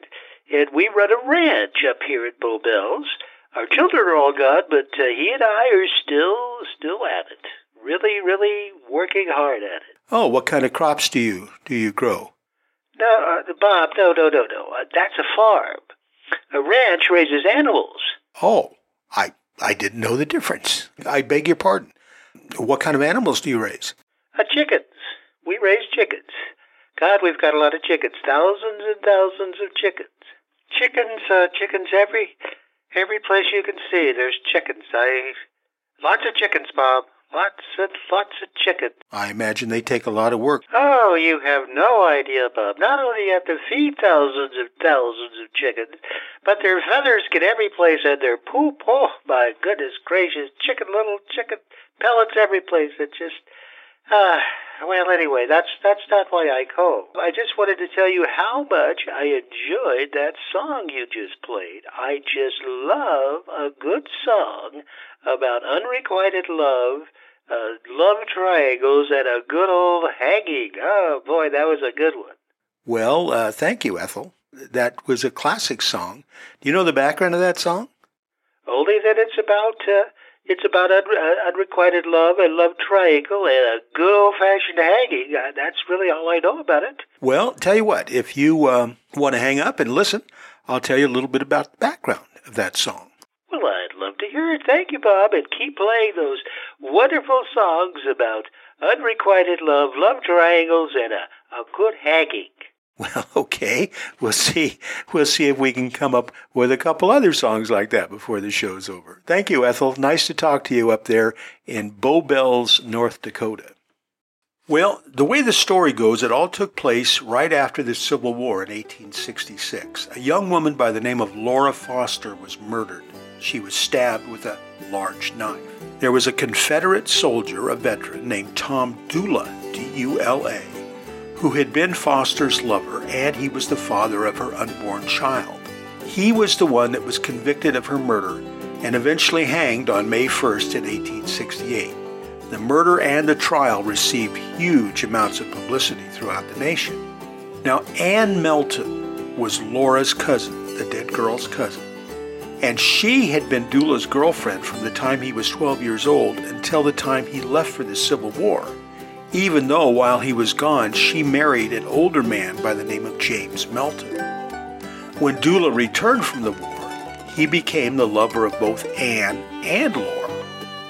and we run a ranch up here at Bowbells. Our children are all gone, but uh, he and I are still still at it. Really, really working hard at it. Oh, what kind of crops do you do you grow? No, uh, Bob, no, no, no, no. Uh, that's a farm. A ranch raises animals. Oh, I I didn't know the difference. I beg your pardon. What kind of animals do you raise? Uh, chickens. We raise chickens. God, we've got a lot of chickens. Thousands and thousands of chickens. Chickens, uh, chickens every every place you can see. There's chickens. I lots of chickens, Bob. Lots and lots of chickens. I imagine they take a lot of work. Oh, you have no idea, Bob. Not only you have to feed thousands of thousands of chickens, but their feathers get every place and their poop. Oh, my goodness gracious. Chicken, little chicken pellets every place. It just, uh, well, anyway, that's that's not why I called. I just wanted to tell you how much I enjoyed that song you just played. I just love a good song about unrequited love, uh, love triangles, and a good old hanging. Oh boy, that was a good one. Well, uh, thank you, Ethel. That was a classic song. Do you know the background of that song? Only that it's about uh, it's about un- uh, unrequited love, a love triangle, and a good old fashioned hanging. Uh, that's really all I know about it. Well, tell you what, if you um, want to hang up and listen, I'll tell you a little bit about the background of that song. Well, I'd love to hear it. Thank you, Bob, and keep playing those wonderful songs about unrequited love, love triangles, and a, a good hanging. Well, okay. We'll see. We'll see if we can come up with a couple other songs like that before the show's over. Thank you, Ethel. Nice to talk to you up there in Bowbells, North Dakota. Well, the way the story goes, it all took place right after the Civil War in 1866. A young woman by the name of Laura Foster was murdered. She was stabbed with a large knife. There was a Confederate soldier, a veteran, named Tom Dula, D U L A, who had been Foster's lover, and he was the father of her unborn child. He was the one that was convicted of her murder and eventually hanged on May 1st in 1868. The murder and the trial received huge amounts of publicity throughout the nation. Now, Ann Melton was Laura's cousin, the dead girl's cousin, and she had been Dula's girlfriend from the time he was 12 years old until the time he left for the Civil War even though while he was gone, she married an older man by the name of James Melton. When Dula returned from the war, he became the lover of both Anne and Laura,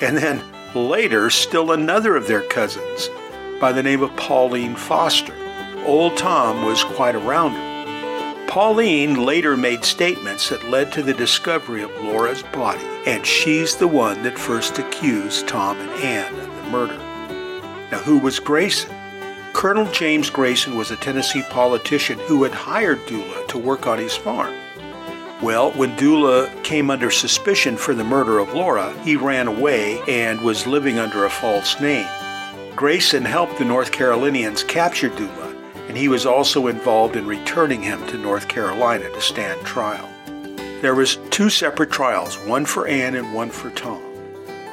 and then later, still another of their cousins by the name of Pauline Foster. Old Tom was quite around her. Pauline later made statements that led to the discovery of Laura's body, and she's the one that first accused Tom and Anne of the murder. Now, who was Grayson? Colonel James Grayson was a Tennessee politician who had hired Dula to work on his farm. Well, when Dula came under suspicion for the murder of Laura, he ran away and was living under a false name. Grayson helped the North Carolinians capture Dula, and he was also involved in returning him to North Carolina to stand trial. There was two separate trials, one for Ann and one for Tom.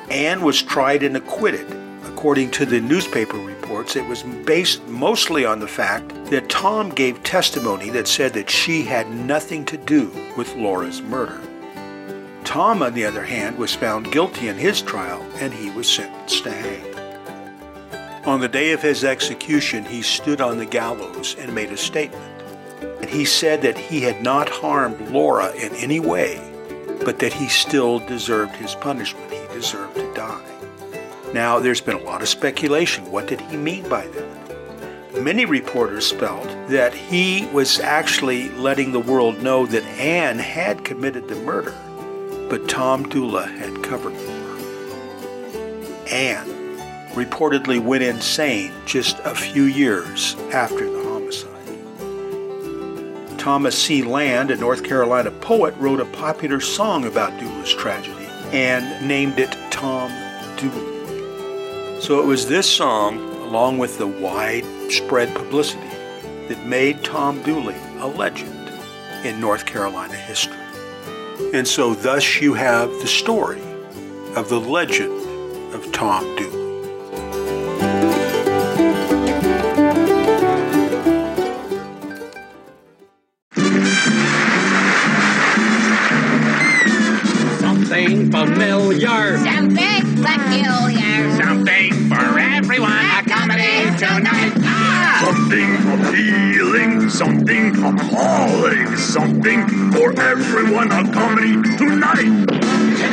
Ann was tried and acquitted. According to the newspaper reports, it was based mostly on the fact that Tom gave testimony that said that she had nothing to do with Laura's murder. Tom, on the other hand, was found guilty in his trial and he was sentenced to hang. On the day of his execution, he stood on the gallows and made a statement. And he said that he had not harmed Laura in any way, but that he still deserved his punishment. He deserved to die. Now, there's been a lot of speculation. What did he mean by that? Many reporters felt that he was actually letting the world know that Anne had committed the murder, but Tom Dula had covered for her. Anne reportedly went insane just a few years after the homicide. Thomas C. Land, a North Carolina poet, wrote a popular song about Dula's tragedy and named it Tom Dooley. So it was this song, along with the widespread publicity, that made Tom Dooley a legend in North Carolina history. And so thus you have the story of the legend of Tom Dooley. Something familiar. Something Something for everyone. A comedy tonight. Ah! Something appealing, something appalling, something for everyone. A comedy tonight.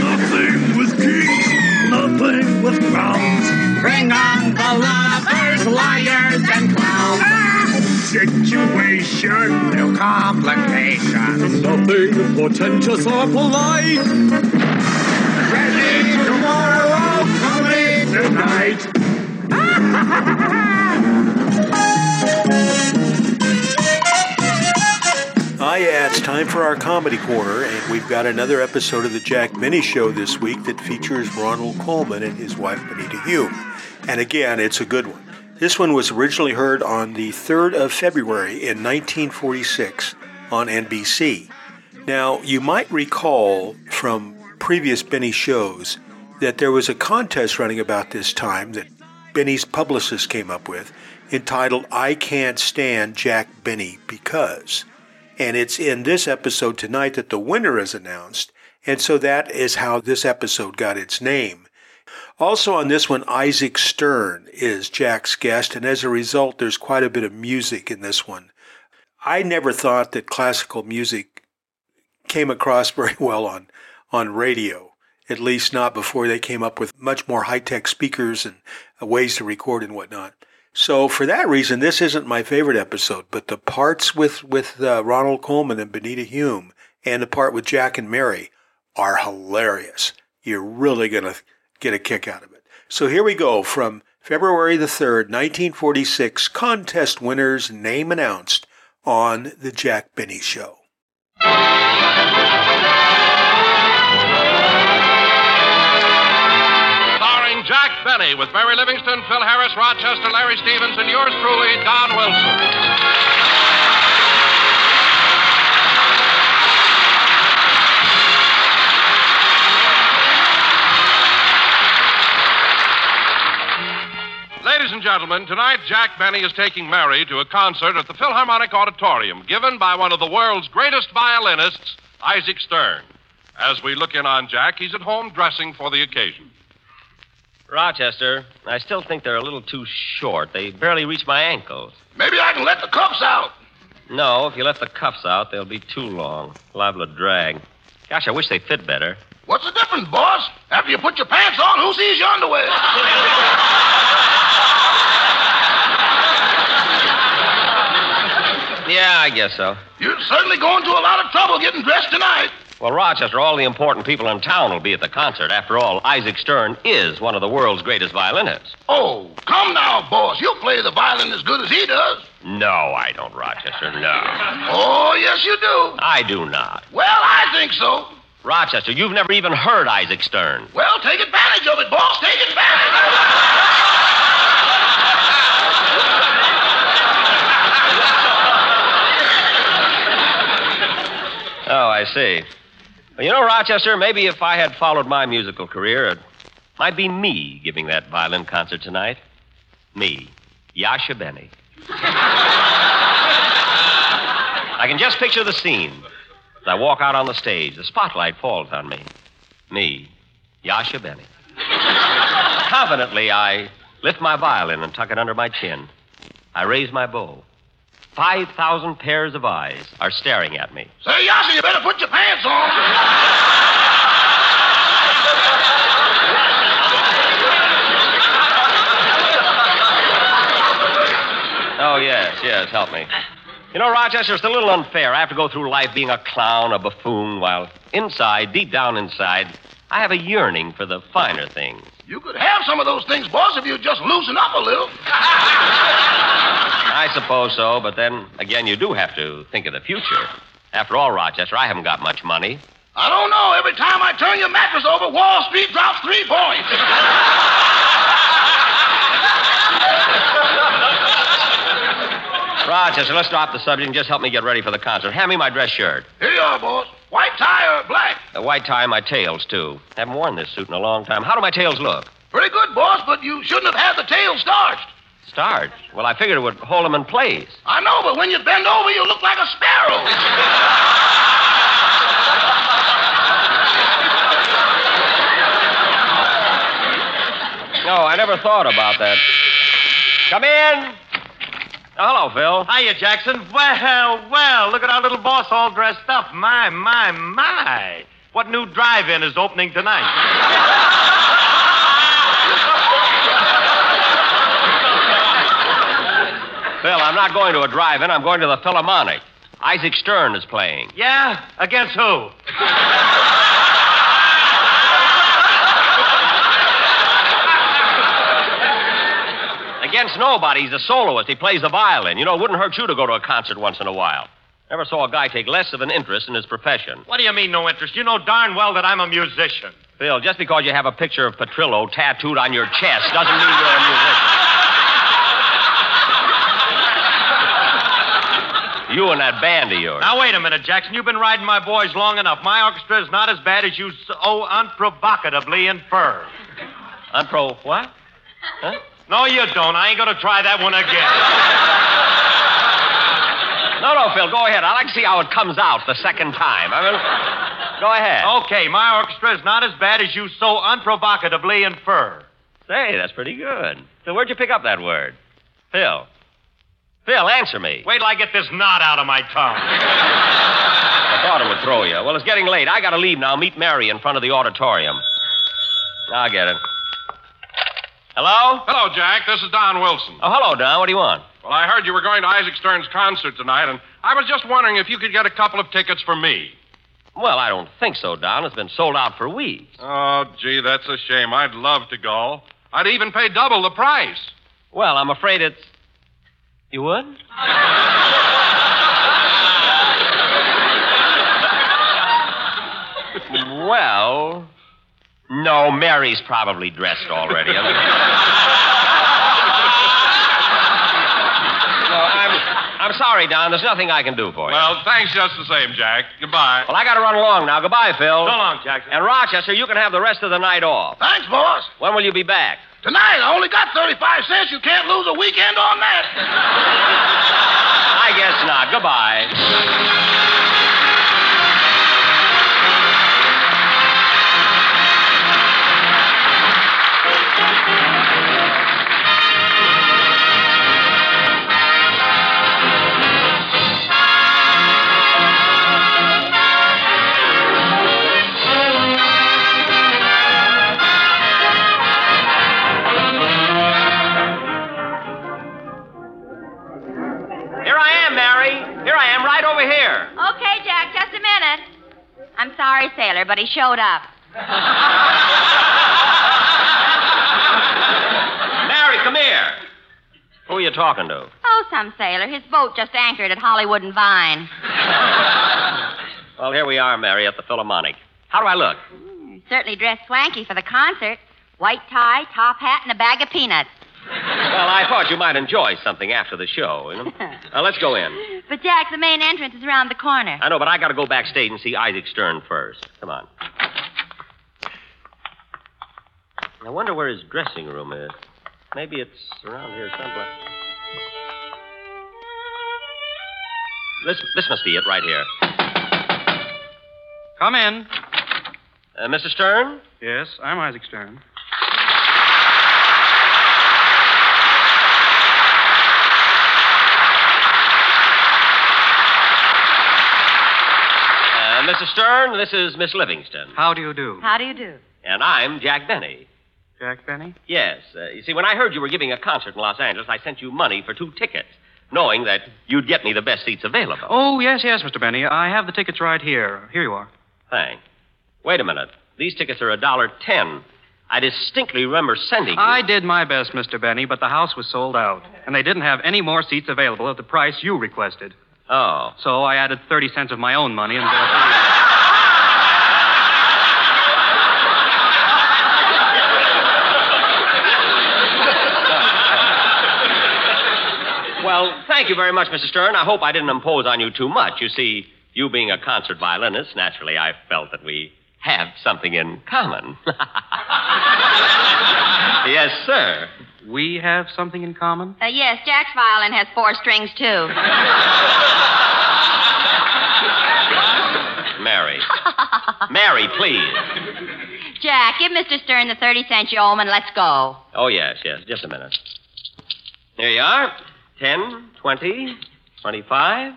Nothing with kings, nothing with crowns. Bring on the lovers, liars, and clowns. Ah! Situation, no complications. nothing portentous or polite. Ready tomorrow. Ah, yeah, it's time for our comedy corner, and we've got another episode of the Jack Benny Show this week that features Ronald Colman and his wife Benita Hume. And again, it's a good one. This one was originally heard on the 3rd of February in 1946 on NBC. Now, you might recall from previous Benny shows that there was a contest running about this time that Benny's publicist came up with entitled I Can't Stand Jack Benny Because. And it's in this episode tonight that the winner is announced, and so that is how this episode got its name. Also on this one, Isaac Stern is Jack's guest, and as a result, there's quite a bit of music in this one. I never thought that classical music came across very well on, on radio, at least not before they came up with much more high tech speakers and ways to record and whatnot. So for that reason, this isn't my favorite episode, but the parts with, with uh, Ronald Colman and Benita Hume and the part with Jack and Mary are hilarious. You're really going to get a kick out of it. So here we go from February the 3rd, 1946, contest winners name announced on The Jack Benny Show. Benny with Mary Livingstone, Phil Harris, Rochester, Larry Stevens, and yours truly, Don Wilson. Ladies and gentlemen, tonight Jack Benny is taking Mary to a concert at the Philharmonic Auditorium given by one of the world's greatest violinists, Isaac Stern. As we look in on Jack, he's at home dressing for the occasion. Rochester, I still think they're a little too short. They barely reach my ankles. Maybe I can let the cuffs out. No, if you let the cuffs out, they'll be too long. Liable to drag. Gosh, I wish they fit better. What's the difference, boss? After you put your pants on, who sees your underwear? Yeah, I guess so. You're certainly going to a lot of trouble getting dressed tonight. Well, Rochester, all the important people in town will be at the concert. After all, Isaac Stern is one of the world's greatest violinists. Oh, come now, boss. You play the violin as good as he does. No, I don't, Rochester. No. Oh, yes, you do. I do not. Well, I think so. Rochester, you've never even heard Isaac Stern. Well, take advantage of it, boss. Take advantage. Oh, I see. You know, Rochester, maybe if I had followed my musical career, it might be me giving that violin concert tonight. Me, Yasha Benny. I can just picture the scene. As I walk out on the stage, the spotlight falls on me. Me, Yasha Benny. Confidently, I lift my violin and tuck it under my chin. I raise my bow. Five thousand pairs of eyes are staring at me. Say, Yassi, you better put your pants on. Oh, yes, yes, help me. You know, Rochester, it's a little unfair. I have to go through life being a clown, a buffoon, while inside, deep down inside, I have a yearning for the finer things. You could have some of those things, boss, if you'd just loosen up a little. I suppose so, but then again, you do have to think of the future. After all, Rochester, I haven't got much money. I don't know. Every time I turn your mattress over, Wall Street drops three points. Rochester, let's drop the subject and just help me get ready for the concert. Hand me my dress shirt. Here you are, boss. White tie or black? The white tie and my tails, too. Haven't worn this suit in a long time. How do my tails look? Pretty good, boss, but you shouldn't have had the tails starched. Starched? Well, I figured it would hold them in place. I know, but when you bend over, you look like a sparrow. No, I never thought about that. Come in. Hello, Phil. Hiya, Jackson. Well, well, look at our little boss all dressed up. My, my, my. What new drive-in is opening tonight? Phil, I'm not going to a drive-in. I'm going to the Philharmonic. Isaac Stern is playing. yeah? Against who? Against nobody. He's a soloist. He plays the violin. You know, it wouldn't hurt you to go to a concert once in a while. Never saw a guy take less of an interest in his profession. What do you mean, no interest? You know darn well that I'm a musician. Phil, just because you have a picture of Petrillo tattooed on your chest doesn't mean you're a musician. You and that band of yours. Now, wait a minute, Jackson. You've been riding my boys long enough. My orchestra is not as bad as you so unprovocatively infer. Unpro what? Huh? No, you don't. I ain't going to try that one again. No, no, Phil, go ahead. I'd like to see how it comes out the second time. I mean, go ahead. Okay, my orchestra is not as bad as you so unprovocatively infer. Say, that's pretty good. So where'd you pick up that word? Phil. Phil, answer me. Wait till I get this knot out of my tongue. I thought it would throw you. Well, it's getting late. I gotta leave now. Meet Mary in front of the auditorium. I'll get it. Hello? Hello, Jack. This is Don Wilson. Oh, hello, Don. What do you want? Well, I heard you were going to Isaac Stern's concert tonight, and I was just wondering if you could get a couple of tickets for me. Well, I don't think so, Don. It's been sold out for weeks. Oh, gee, that's a shame. I'd love to go. I'd even pay double the price. Well, I'm afraid it's. You would? well, no, Mary's probably dressed already. no, I'm, I'm sorry, Don. There's nothing I can do for you. Well, thanks just the same, Jack. Goodbye. Well, I gotta run along now. Goodbye, Phil. So long, Jackson. And Rochester, you can have the rest of the night off. Thanks, boss. When will you be back? Tonight, I only got 35 cents. You can't lose a weekend on that. I guess not. Goodbye. Here I am, right over here. Okay, Jack, just a minute. I'm sorry, sailor, but he showed up. Mary, come here. Who are you talking to? Oh, some sailor. His boat just anchored at Hollywood and Vine. well, here we are, Mary, at the Philharmonic. How do I look? Mm, certainly dressed swanky for the concert. White tie, top hat, and a bag of peanuts. Well, I thought you might enjoy something after the show. You know? Now, let's go in. But, Jack, the main entrance is around the corner. I know, but I got to go backstage and see Isaac Stern first. Come on. I wonder where his dressing room is. Maybe it's around here someplace. This this must be it right here. Come in. Uh, Mr. Stern? Yes, I'm Isaac Stern. Uh, Mr. Stern, this is Miss Livingstone. How do you do? How do you do? And I'm Jack Benny. Jack Benny? Yes. Uh, you see, when I heard you were giving a concert in Los Angeles, I sent you money for two tickets, knowing that you'd get me the best seats available. Oh, yes, yes, Mr. Benny. I have the tickets right here. Here you are. Thanks. Wait a minute. These tickets are a dollar ten. I distinctly remember sending you. I did my best, Mr. Benny, but the house was sold out, and they didn't have any more seats available at the price you requested. Oh. So I added 30 cents of my own money and bought Well, thank you very much, Mr. Stern. I hope I didn't impose on you too much. You see, you being a concert violinist, naturally I felt that we have something in common. yes, sir. We have something in common? Uh, yes, Jack's violin has four strings, too. Mary. Mary, please. Jack, give Mr. Stern the 30 cents you owe him and let's go. Oh, yes, yes. Just a minute. Here you are. 10, 20, 25,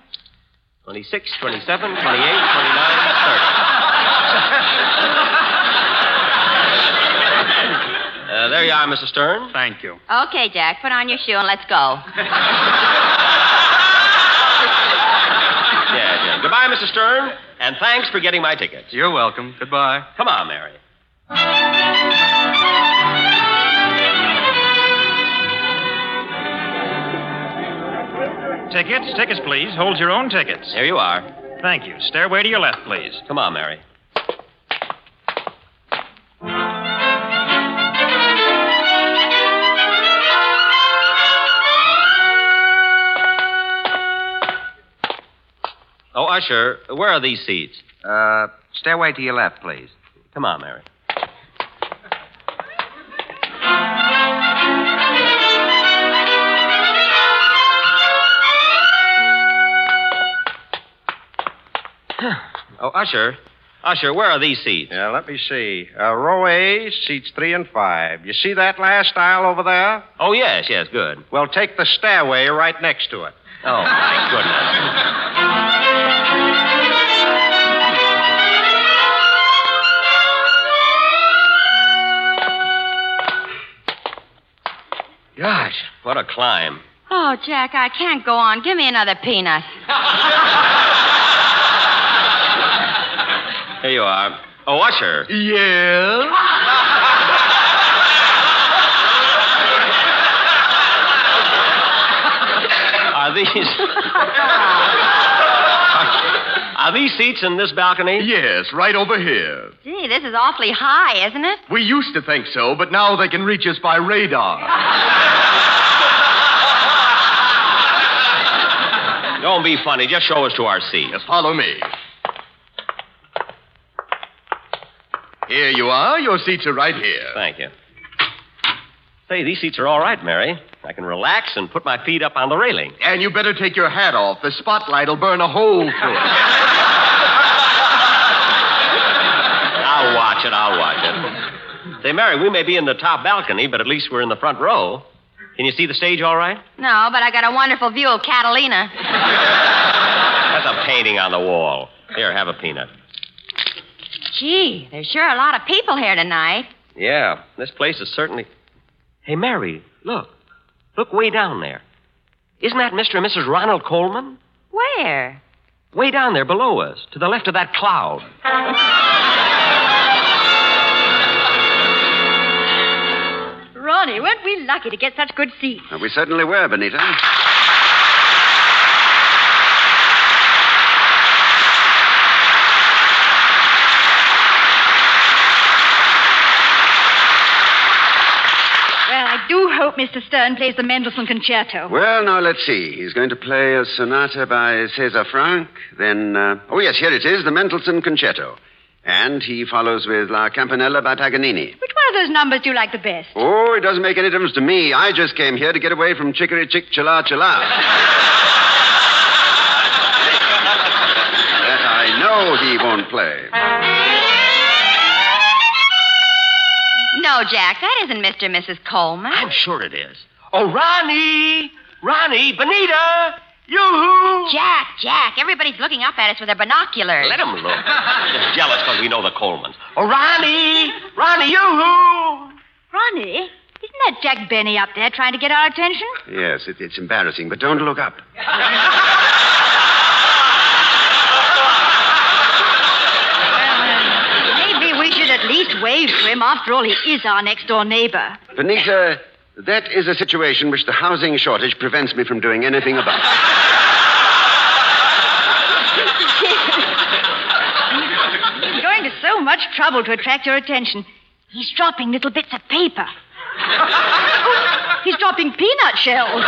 26, 27, 28, 29, 30. Uh, there you are, Mrs. Stern. Thank you. Okay, Jack, put on your shoe and let's go. Yes, yes. Goodbye, Mr. Stern, and thanks for getting my tickets. You're welcome. Goodbye. Come on, Mary. Tickets, tickets, please. Hold your own tickets. Here you are. Thank you. Stairway to your left, please. Come on, Mary. Usher, where are these seats? Uh, stairway to your left, please. Come on, Mary. Oh, Usher. Usher, where are these seats? Yeah, let me see. Uh, row A, seats three and five. You see that last aisle over there? Oh, yes, yes, good. Well, take the stairway right next to it. Oh, my goodness. Gosh, what a climb. Oh, Jack, I can't go on. Give me another peanut. Here you are. Oh, Usher. Yeah? Are these. Are these seats in this balcony? Yes, right over here. Gee, this is awfully high, isn't it? We used to think so, but now they can reach us by radar. Don't be funny. Just show us to our seats. Just follow me. Here you are. Your seats are right here. Thank you. Say, these seats are all right, Mary. I can relax and put my feet up on the railing. And you better take your hat off. The spotlight will burn a hole through it. I'll watch it. I'll watch it. Say, Mary, we may be in the top balcony, but at least we're in the front row. Can you see the stage all right? No, but I got a wonderful view of Catalina. That's a painting on the wall. Here, have a peanut. Gee, there's sure a lot of people here tonight. Yeah, this place is certainly. Hey, Mary, look. Look way down there. Isn't that Mr. and Mrs. Ronald Colman? Where? Way down there below us, to the left of that cloud. Ronnie, weren't we lucky to get such good seats? Uh, we certainly were, Benita. Well, I do hope Mr. Stern plays the Mendelssohn Concerto. Well, now let's see. He's going to play a sonata by Cesar Franck. Then, uh, oh yes, here it is, the Mendelssohn Concerto. And he follows with La Campanella by Paganini. Which one of those numbers do you like the best? Oh, it doesn't make any difference to me. I just came here to get away from Chickery Chick Chila Chila. that I know he won't play. No, Jack, that isn't Mr. and Mrs. Colman. I'm sure it is. Oh, Ronnie! Ronnie! Benita! Yoo-hoo! Jack, Jack, everybody's looking up at us with their binoculars. Let 'em look. Just jealous because we know the Colmans. Oh, Ronnie! Ronnie, yoo-hoo! Ronnie, isn't that Jack Benny up there trying to get our attention? Yes, it, it's embarrassing, but don't look up. Maybe we should at least wave to him. After all, he is our next door neighbor. Benita, that is a situation which the housing shortage prevents me from doing anything about. He's going to so much trouble to attract your attention. He's dropping little bits of paper. He's dropping peanut shells.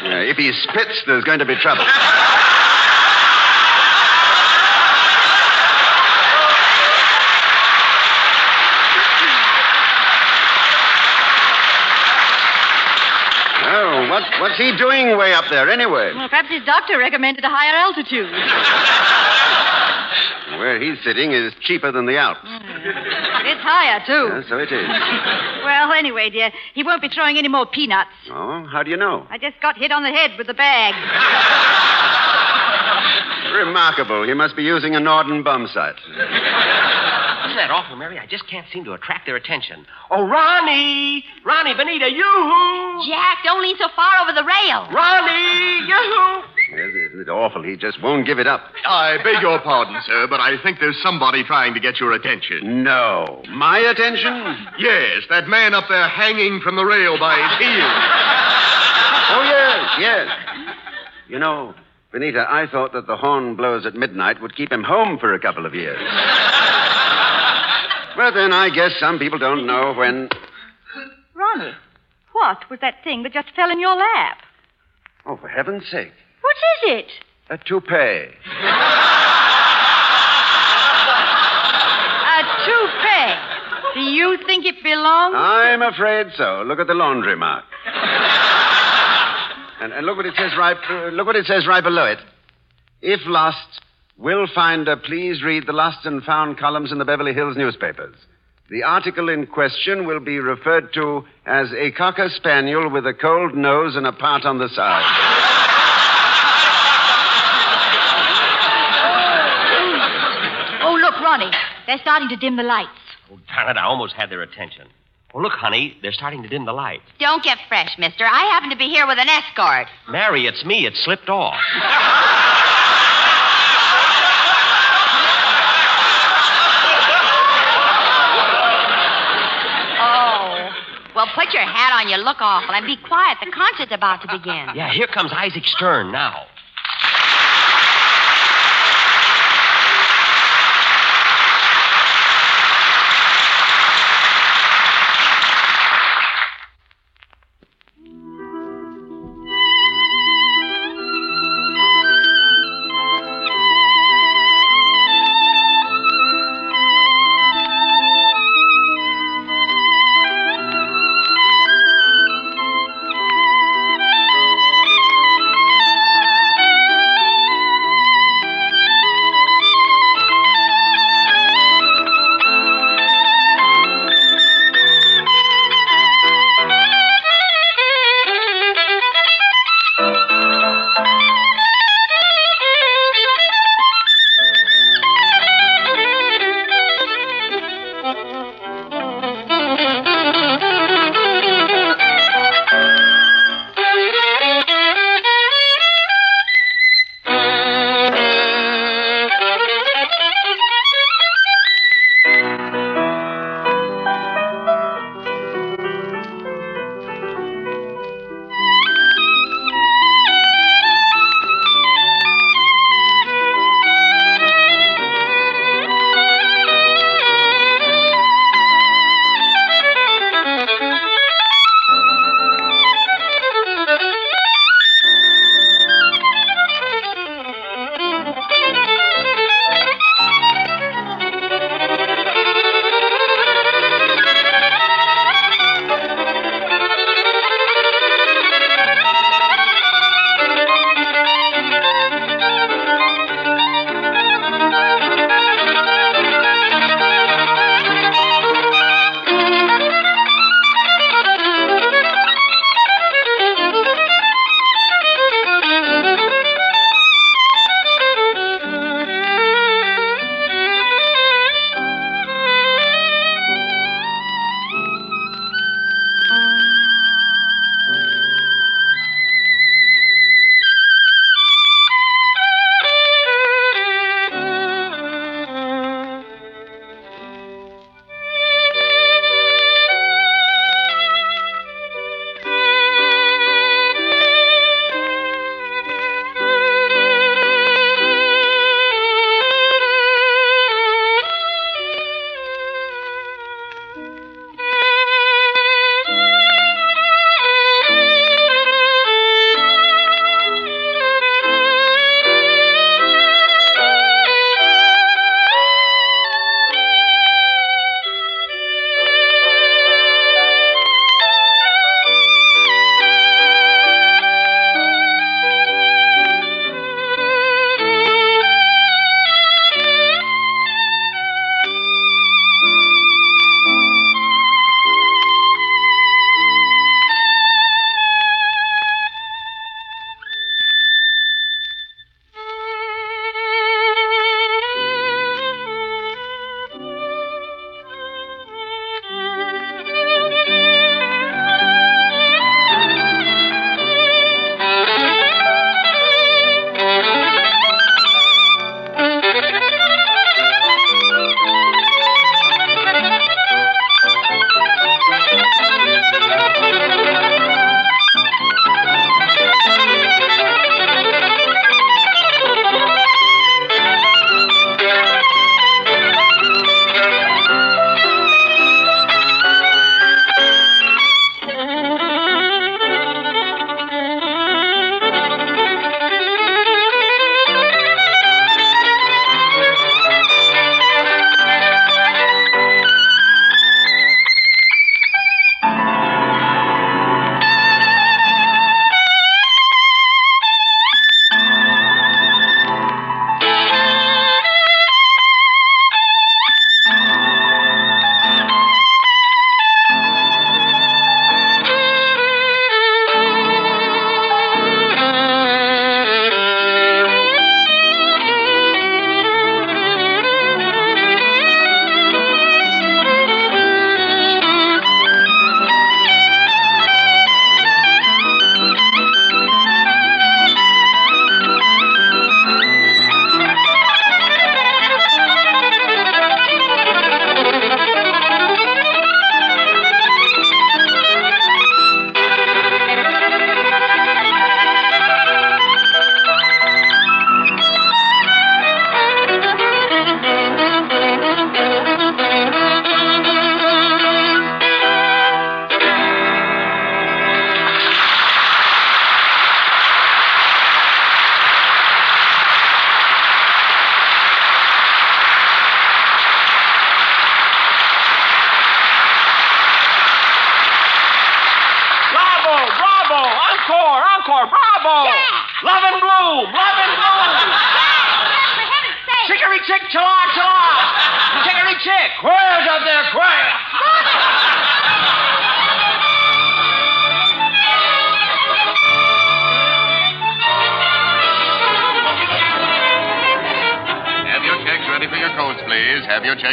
Uh, if he spits, there's going to be trouble. Oh, what, what's he doing way up there anyway? Well, perhaps his doctor recommended a higher altitude. Where he's sitting is cheaper than the Alps. Hmm. It's higher, too. Yeah, so it is. Well, anyway, dear, he won't be throwing any more peanuts. Oh, how do you know? I just got hit on the head with the bag. Remarkable. He must be using a Norden bombsight. Isn't that awful, Mary? I just can't seem to attract their attention. Oh, Ronnie! Ronnie, Benita, yoo-hoo! Jack, don't lean so far over the rail. Ronnie! Yoo-hoo! Yes, isn't it awful? He just won't give it up. I beg your pardon, sir, but I think there's somebody trying to get your attention. No. My attention? Yes, that man up there hanging from the rail by his heels. Oh, yes, yes. You know, Benita, I thought that the horn blows at midnight would keep him home for a couple of years. well, then, I guess some people don't know when. Ronnie, what was that thing that just fell in your lap? Oh, for heaven's sake. What is it? A toupee. A toupee. Do you think it belongs? I'm afraid so. Look at the laundry mark. and, and look what it says right. Uh, look what it says right below it. If lost, will finder please read the lost and found columns in the Beverly Hills newspapers. The article in question will be referred to as a cocker spaniel with a cold nose and a part on the side. Oh, look, Ronnie. They're starting to dim the lights. Oh, darn it, I almost had their attention. Oh, look, honey, they're starting to dim the lights. Don't get fresh, mister. I happen to be here with an escort. Mary, it's me. It slipped off. Oh. Well, put your hat on. You look awful. And be quiet. The concert's about to begin. Yeah, here comes Isaac Stern now.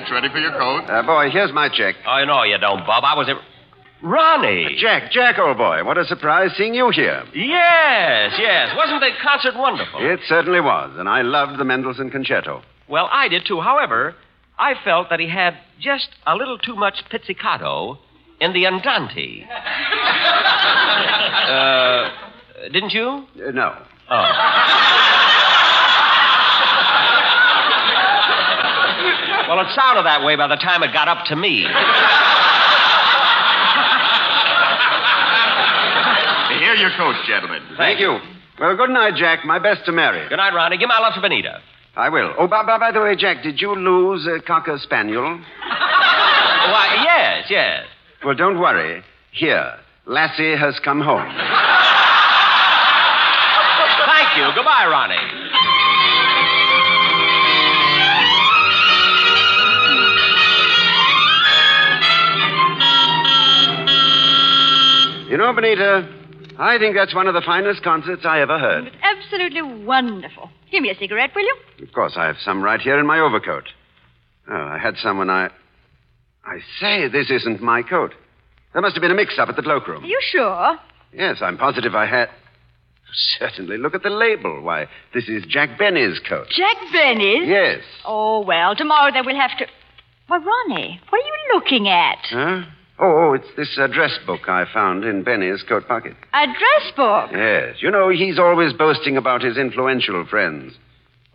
Have your checks ready for your coat. Uh, boy, here's my check. Oh, no, you don't, Bob. I was a... Ronnie. Jack, Jack, old boy, what a surprise seeing you here. Yes, yes. Wasn't the concert wonderful? It certainly was, and I loved the Mendelssohn concerto. Well, I did too. However, I felt that he had just a little too much pizzicato in the andante. uh, didn't you? Uh, no. Well, it sounded that way by the time it got up to me. Here are your coats, gentlemen. Thank you. Well, good night, Jack. My best to Mary. Good night, Ronnie. Give my love to Benita. I will. Oh, by, by, by the way, Jack, did you lose a cocker spaniel? Why, yes, yes. Well, don't worry. Here, Lassie has come home. Thank you. Goodbye, Ronnie. Know, Benita, I think that's one of the finest concerts I ever heard. Absolutely wonderful. Give me a cigarette, will you? Of course, I have some right here in my overcoat. Oh, I had some when I. I say, this isn't my coat. There must have been a mix up at the cloakroom. Are you sure? Yes, I'm positive I had. Certainly. Look at the label. Why, this is Jack Benny's coat. Jack Benny's? Yes. Oh, well, tomorrow they will have to. Why, Ronnie, what are you looking at? Huh? Oh, oh, it's this address book I found in Benny's coat pocket. Address book. Yes. You know, he's always boasting about his influential friends.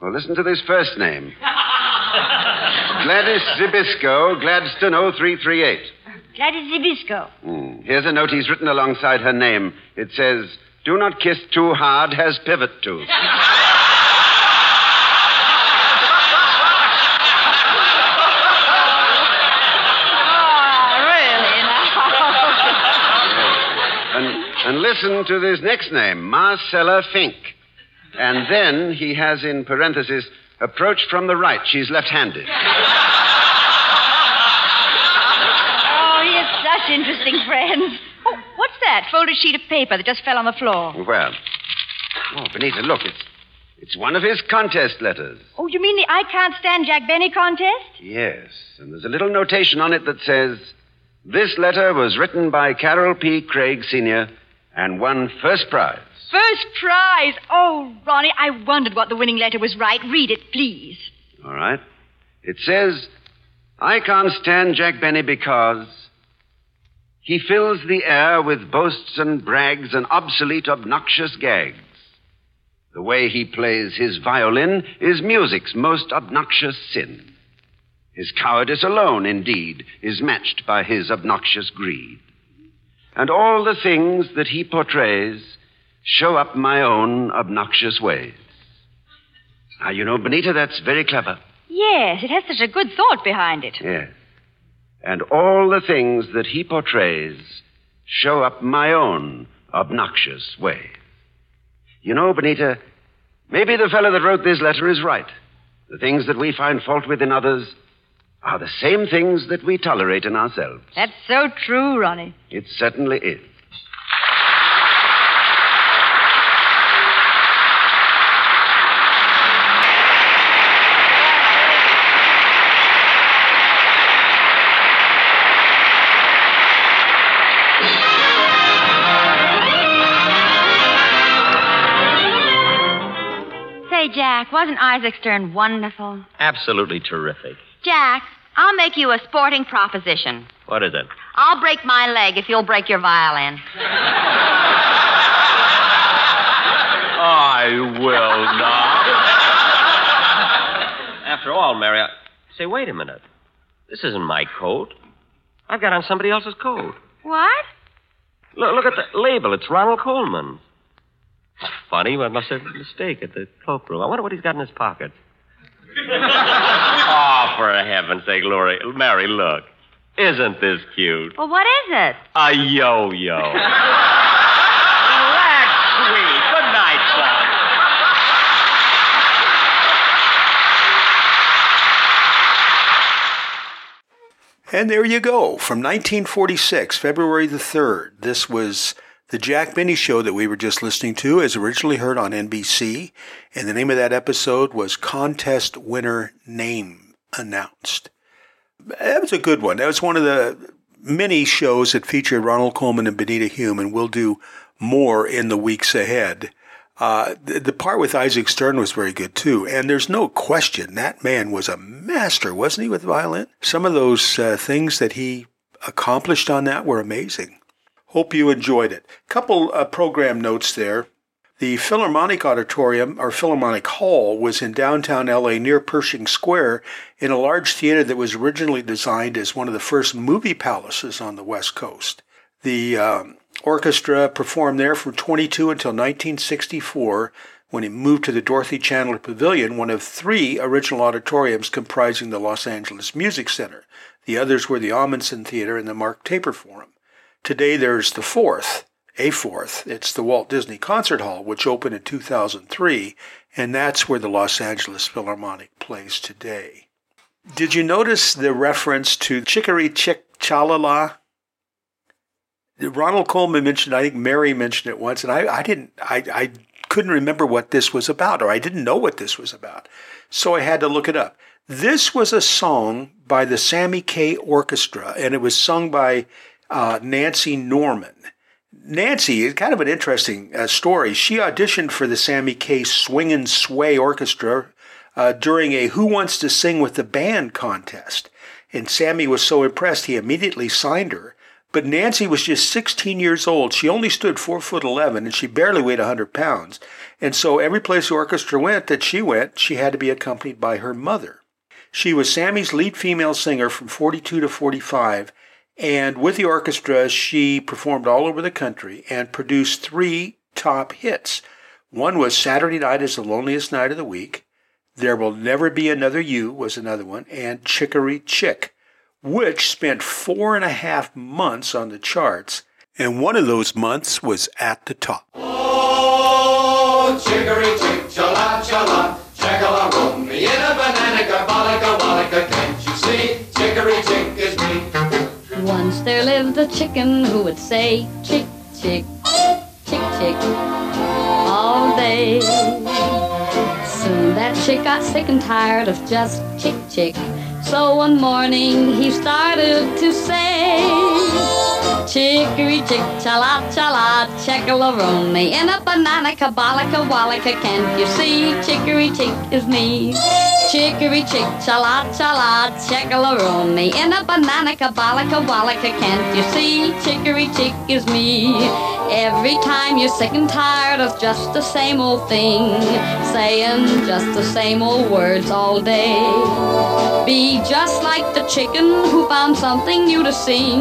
Well, listen to this first name Gladys Zybisco, Gladstone 0338. Gladys Zybisco. Hmm. Here's a note he's written alongside her name. It says, Do not kiss too hard, has pivot tooth. Oh, really, now. And, listen to this next name, Marcella Fink. And then he has in parenthesis, approach from the right. She's left handed. Oh, he has such interesting friends. Oh, what's that? Folded sheet of paper that just fell on the floor. Well, oh, Benita, look, it's, it's one of his contest letters. Oh, you mean the I Can't Stand Jack Benny contest? Yes, and there's a little notation on it that says, This letter was written by Carroll P. Craig, Sr., and won first prize. First prize. Oh, Ronnie, I wondered what the winning letter was right. Read it, please. All right. It says, I can't stand Jack Benny because he fills the air with boasts and brags and obsolete, obnoxious gags. The way he plays his violin is music's most obnoxious sin. His cowardice alone, indeed, is matched by his obnoxious greed. And all the things that he portrays show up my own obnoxious ways. Now, you know, Benita, that's very clever. Yes, it has such a good thought behind it. Yes. And all the things that he portrays show up my own obnoxious ways. You know, Benita, maybe the fellow that wrote this letter is right. The things that we find fault with in others are the same things that we tolerate in ourselves. That's so true, Ronnie. It certainly is. Say, Jack, wasn't Isaac Stern wonderful? Absolutely terrific. Jack, I'll make you a sporting proposition. What is it? I'll break my leg if you'll break your violin. I will not. After all, Mary, I... say, wait a minute. This isn't my coat. I've got on somebody else's coat. What? Look, look at the label. It's Ronald Colman. It's funny. I must have a mistake at the cloakroom. I wonder what he's got in his pocket. oh, for heaven's sake, Lori. Mary, look. Isn't this cute? Well, what is it? A yo yo. Good night. And there you go. From 1946, February the 3rd, this was the Jack Benny show that we were just listening to, as originally heard on NBC. And the name of that episode was Contest Winner Name Announced. That was a good one. That was one of the many shows that featured Ronald Colman and Benita Hume, and we'll do more in the weeks ahead. Uh, the, the, part with Isaac Stern was very good too, and there's no question that man was a master, wasn't he, with violin? Some of those uh, things that he accomplished on that were amazing. Hope you enjoyed it. Couple uh, program notes there. The Philharmonic Auditorium, or Philharmonic Hall, was in downtown LA near Pershing Square in a large theater that was originally designed as one of the first movie palaces on the West Coast. The um, orchestra performed there from 22 until 1964 when it moved to the Dorothy Chandler Pavilion, one of three original auditoriums comprising the Los Angeles Music Center. The others were the Ahmanson Theater and the Mark Taper Forum. Today there's the fourth, a fourth. It's the Walt Disney Concert Hall, which opened in 2003, and that's where the Los Angeles Philharmonic plays today. Did you notice the reference to Chickery Chick Chalala? Ronald Colman mentioned, I think Mary mentioned it once, and I, I didn't, I, I couldn't remember what this was about, or I didn't know what this was about. So I had to look it up. This was a song by the Sammy Kaye Orchestra, and it was sung by uh, Nancy Norman. Nancy is kind of an interesting uh, story. She auditioned for the Sammy Kaye Swing and Sway Orchestra uh, during a Who Wants to Sing with the Band contest. And Sammy was so impressed, he immediately signed her. But Nancy was just 16 years old. She only stood 4 foot 11 and she barely weighed 100 pounds. And so every place the orchestra went that she went, she had to be accompanied by her mother. She was Sammy's lead female singer from 42 to 45. And with the orchestra, she performed all over the country and produced three top hits. One was Saturday Night is the Loneliest Night of the Week. There Will Never Be Another You was another one. And Chickery Chick which spent four and a half months on the charts, and one of those months was at the top. Oh, chickery chick, chala chala, chagala room me in a banana, bollica bollica, can't you see? Chickery chick. Once there lived a chicken who would say chick chick, chick chick, all day. Soon that chick got sick and tired of just chick chick. So one morning he started to say, Chickery chick, chala chala, checkalaroni, in a banana, kabalica, wallika, can't you see? Chickery chick is me. Chickery chick, chala chala, checkalaroni, in a banana, kabalica, wallika, can't you see? Chickery chick is me. Every time you're sick and tired of just the same old thing, saying just the same old words all day. Be just like the chicken who found something new to sing.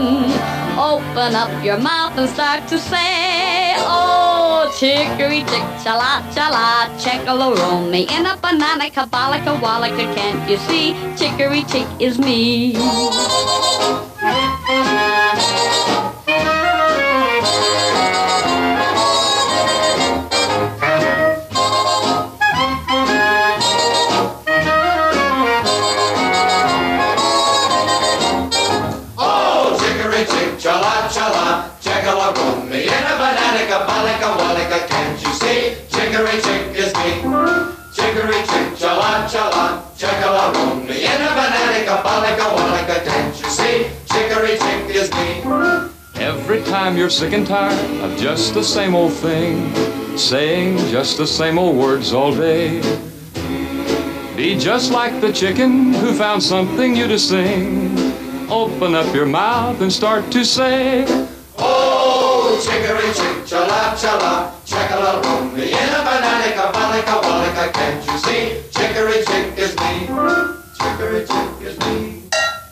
Open up your mouth and start to say, Oh, chickery chick, chala chala, checkaloroni, in a banana, kabalika, wallika, can't you see? Chickery chick is me. Sick and tired of just the same old thing, saying just the same old words all day. Be just like the chicken who found something new to sing. Open up your mouth and start to say, Oh, chickery chick, chala chala, chakala room, in a banana, balika, walika, can't you see? Chickery chick is me. Chickery chick is me.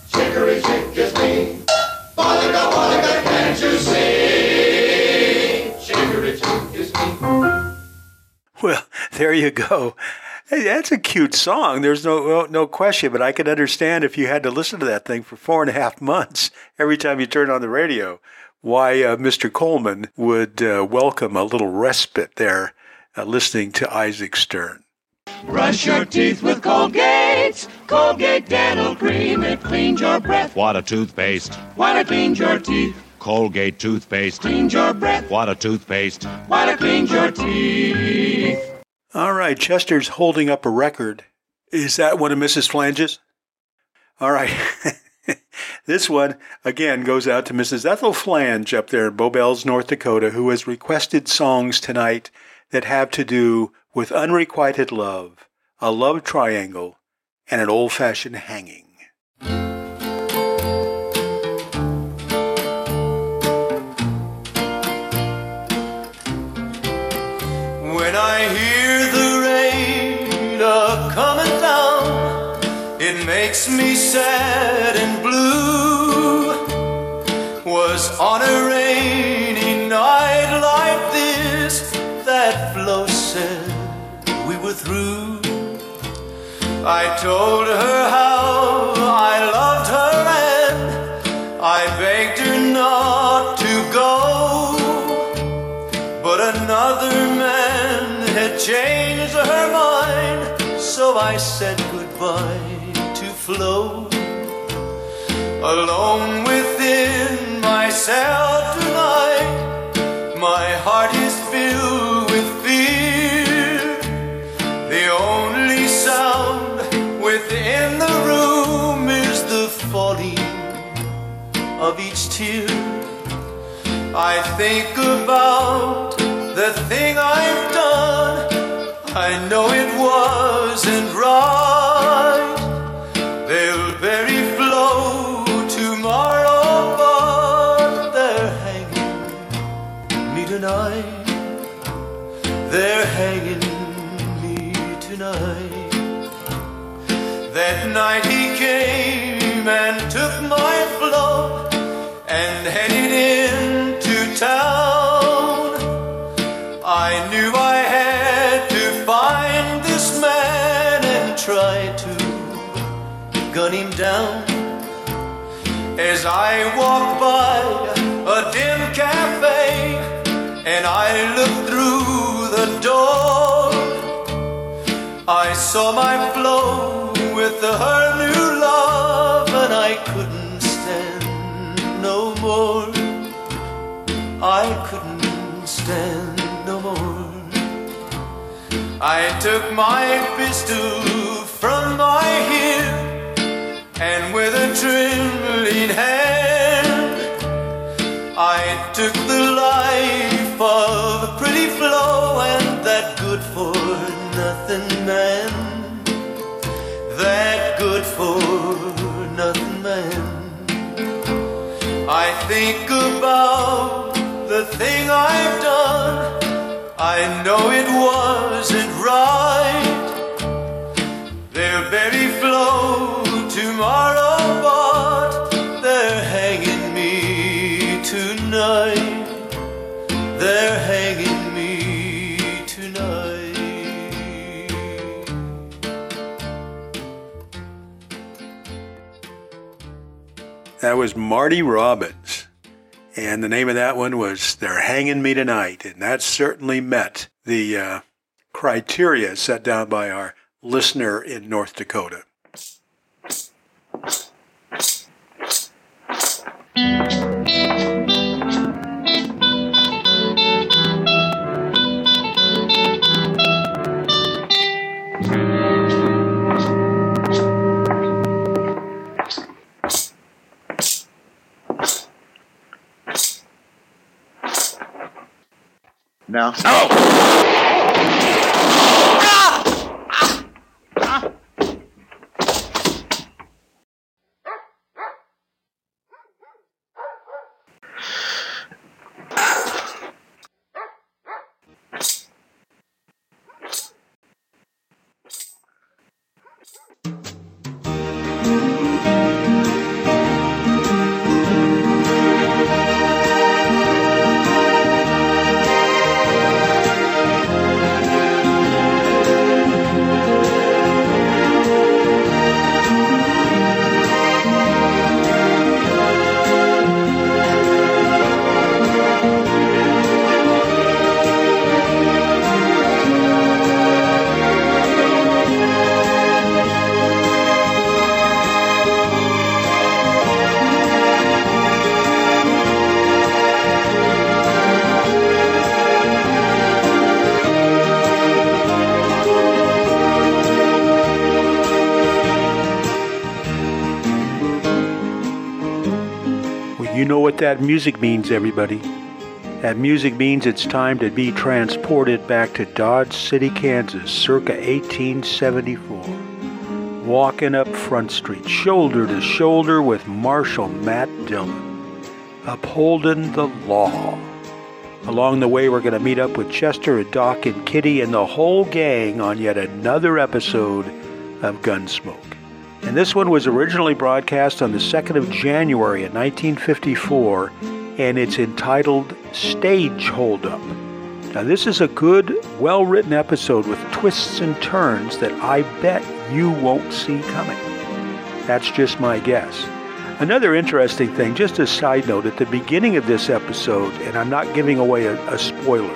Chickery chick is me. Balika, walika, can't you see? Well, there you go. Hey, that's a cute song. There's no no question, but I can understand if you had to listen to that thing for four and a half months every time you turn on the radio, why uh, Mr. Colman would uh, welcome a little respite there, uh, listening to Isaac Stern. Brush your teeth with Colgate. Colgate Dental Cream. It cleans your breath. What a toothpaste. While it cleans your teeth. Colgate toothpaste. Cleans your breath. What a toothpaste. While it cleans your teeth. All right, Chester's holding up a record. Is that one of Mrs. Flange's? All right. this one, again, goes out to Mrs. Ethel Flange up there in Bowbells, North Dakota, who has requested songs tonight that have to do with unrequited love, a love triangle, and an old fashioned hanging. Makes me sad and blue. Was on a rainy night like this that Flo said we were through. I told her how I loved her and I begged her not to go. But another man had changed her mind, so I said goodbye to Flo. Alone within myself tonight, my heart is filled with fear. The only sound within the room is the falling of each tear. I think about the thing I've done. I know it wasn't right. And took my Flo and headed into town. I knew I had to find this man and try to gun him down. As I walked by a dim cafe and I looked through the door, I saw my Flo with the her new I couldn't stand no more. I took my pistol from my hip and with a trembling hand I took the life of a pretty Flo and that good for nothing man. That good for nothing man. I think about the thing I've done. I know it wasn't right. They'll bury Flo tomorrow, but they're hanging me tonight. They're hanging me tonight. That was Marty Robbins. And the name of that one was They're Hanging Me Tonight. And that certainly met the uh, criteria set down by our listener in North Dakota. Now. Oh! What that music means, everybody. That music means it's time to be transported back to Dodge City, Kansas, circa 1874. Walking up Front Street, shoulder to shoulder with Marshal Matt Dillon, upholding the law. Along the way, we're going to meet up with Chester Doc and Kitty and the whole gang on yet another episode of Gunsmoke. This one was originally broadcast on the 2nd of January in 1954, and it's entitled Stage Holdup. Now, this is a good, well written episode with twists and turns that I bet you won't see coming. That's just my guess. Another interesting thing, just a side note, at the beginning of this episode, and I'm not giving away a, a spoiler,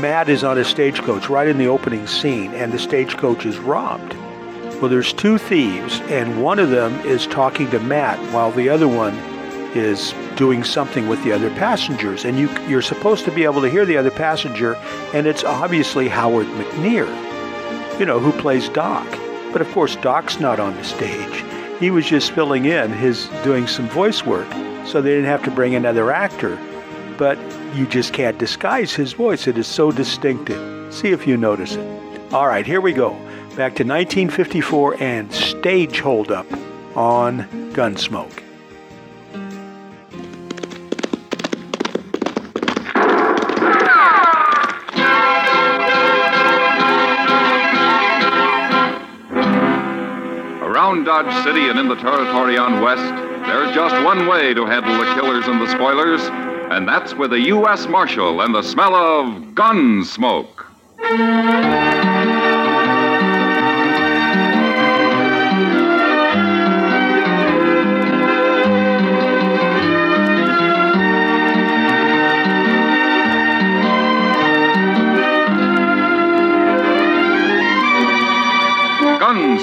Matt is on a stagecoach right in the opening scene, and the stagecoach is robbed. Well, there's two thieves, and one of them is talking to Matt while the other one is doing something with the other passengers. And you, you're supposed to be able to hear the other passenger, and it's obviously Howard McNear, you know, who plays Doc. But of course, Doc's not on the stage. He was just filling in his doing some voice work, so they didn't have to bring another actor. But you just can't disguise his voice. It is so distinctive. See if you notice it. All right, here we go. Back to 1954 and Stage Holdup on Gunsmoke. Around Dodge City and in the territory on West, there's just one way to handle the killers and the spoilers, and that's with a U.S. Marshal and the smell of gun smoke.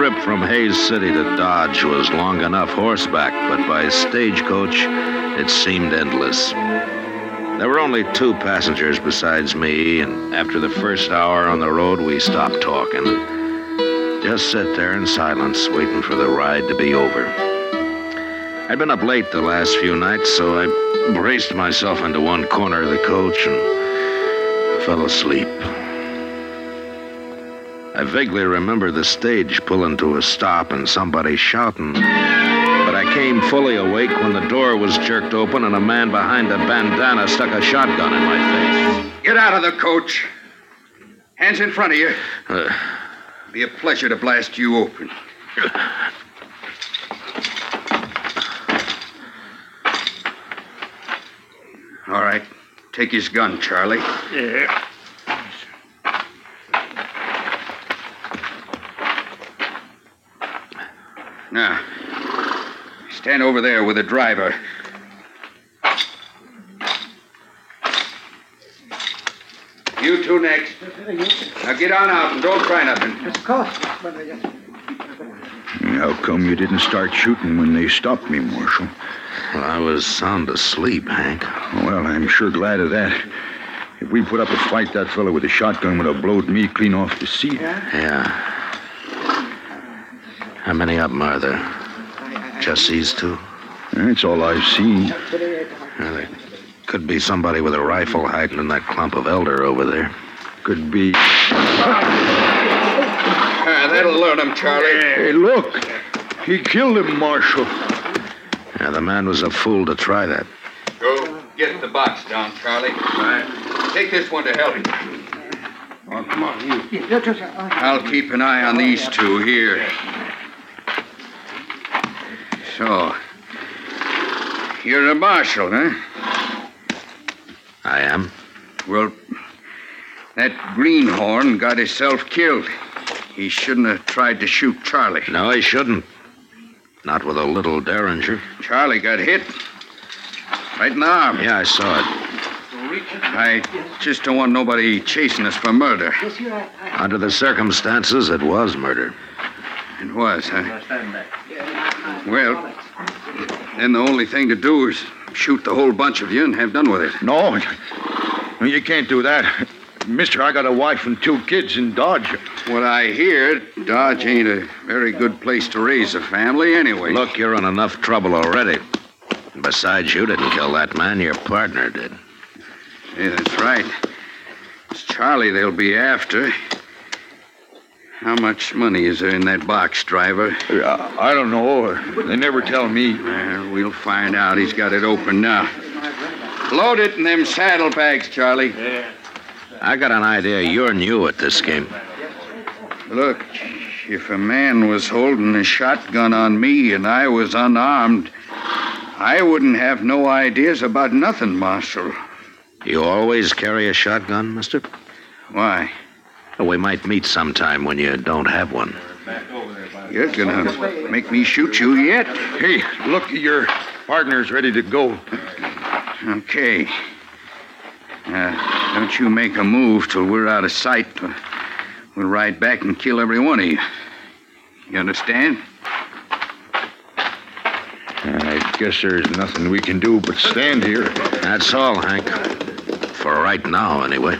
Trip from Hays City to Dodge was long enough horseback, but by stagecoach, it seemed endless. There were only two passengers besides me, and after the first hour on the road, we stopped talking. Just sat there in silence, waiting for the ride to be over. I'd been up late the last few nights, so I braced myself into one corner of the coach and fell asleep. I vaguely remember the stage pulling to a stop and somebody shouting. But I came fully awake when the door was jerked open and a man behind a bandana stuck a shotgun in my face. Get out of the coach. Hands in front of you. Uh, Be a pleasure to blast you open. All right. Take his gun, Charlie. Yeah. Now, stand over there with the driver. You two next. Now get on out and don't try nothing. Of course. How come you didn't start shooting when they stopped me, Marshal? Well, I was sound asleep, Hank. Well, I'm sure glad of that. If we put up a fight, that fellow with the shotgun would have blowed me clean off the seat. Yeah. How many of them are there? Just these two? That's all I've seen. Well, there could be somebody with a rifle hiding in that clump of elder over there. Could be. Ah, that'll learn him, Charlie. Hey, look. He killed him, Marshal. Yeah, the man was a fool to try that. Go get the box down, Charlie. Take this one to help you. Oh, come on, you. I'll keep an eye on these two here. So, you're a marshal, huh? I am. Well, that greenhorn got himself killed. He shouldn't have tried to shoot Charlie. No, he shouldn't. Not with a little derringer. Charlie got hit. Right in the arm. Yeah, I saw it. I just don't want nobody chasing us for murder. Under the circumstances, it was murder. It was, huh? Well, then the only thing to do is shoot the whole bunch of you and have done with it. No, you can't do that. Mister, I got a wife and two kids in Dodge. What I hear, Dodge ain't a very good place to raise a family anyway. Look, you're in enough trouble already. Besides, you didn't kill that man, your partner did. Yeah, that's right. It's Charlie they'll be after. How much money is there in that box, driver? Uh, I don't know. They never tell me. Well, we'll find out. He's got it open now. Load it in them saddlebags, Charlie. I got an idea you're new at this game. Look, if a man was holding a shotgun on me and I was unarmed, I wouldn't have no ideas about nothing, Marshal. You always carry a shotgun, mister? Why? Well, we might meet sometime when you don't have one. You're gonna make me shoot you yet? Hey, look, your partner's ready to go. Okay. Uh, don't you make a move till we're out of sight. We'll ride back and kill every one of you. You understand? I guess there's nothing we can do but stand here. That's all, Hank. For right now, anyway.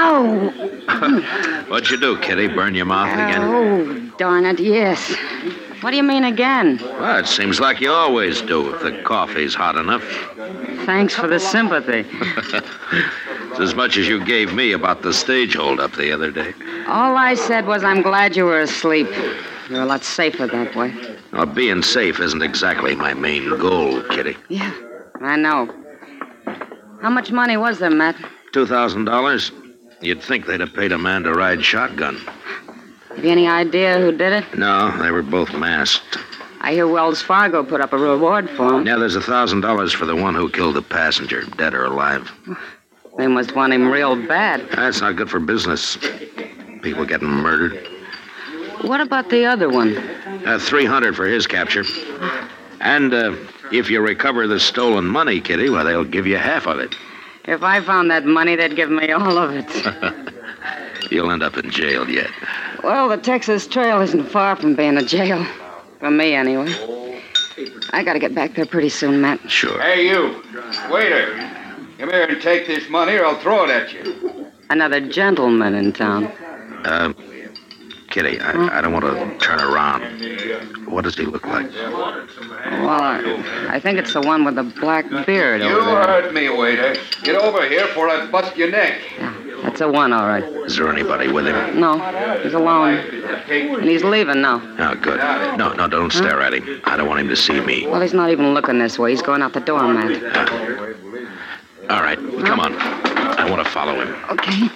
Oh, What'd you do, Kitty? Burn your mouth again? oh, darn it, yes. What do you mean again? Well, it seems like you always do if the coffee's hot enough. Thanks for the sympathy. It's as much as you gave me about the stage holdup the other day. All I said was I'm glad you were asleep. You're a lot safer that way. Well, being safe isn't exactly my main goal, Kitty. Yeah, I know. How much money was there, Matt? Two thousand dollars? You'd think they'd have paid a man to ride shotgun. Have you any idea who did it? No, they were both masked. I hear Wells Fargo put up a reward for him. Yeah, there's a thousand dollars for the one who killed the passenger, dead or alive. They must want him real bad. That's not good for business. People getting murdered. What about the other one? Uh, Three hundred for his capture. And uh, if you recover the stolen money, Kitty, well, they'll give you half of it. If I found that money, they'd give me all of it. You'll end up in jail yet. Well, the Texas Trail isn't far from being a jail. For me, anyway. I gotta get back there pretty soon, Matt. Sure. Hey, you. Waiter. Come here and take this money or I'll throw it at you. Another gentleman in town. Uh, Kitty, I, hmm? I don't want to turn around. What does he look like? Well, I, I think it's the one with the black beard You over there. heard me, waiter. Get over here before I bust your neck. That's the one, all right. Is there anybody with him? No, he's alone. And he's leaving now. Oh, good. No, no, don't hmm? stare at him. I don't want him to see me. Well, he's not even looking this way. He's going out the door, Matt. Uh, all right, come on. I want to follow him. Okay.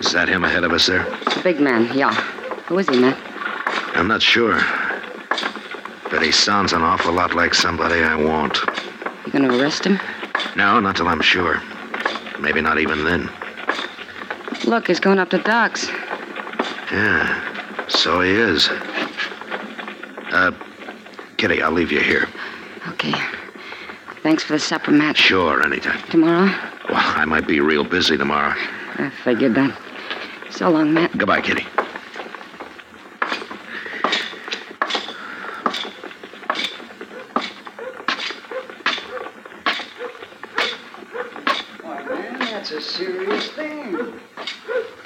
Is that him ahead of us there? The big man, yeah. Who is he, Matt? I'm not sure. But he sounds an awful lot like somebody I want. You gonna arrest him? No, not till I'm sure. Maybe not even then. Look, he's going up to Doc's. Yeah, so he is. Uh, Kitty, I'll leave you here. Okay. Thanks for the supper, Matt. Sure, anytime. Tomorrow? Well, I might be real busy tomorrow. I figured that. So long, Matt. Goodbye, Kitty. Why, man, that's a serious thing.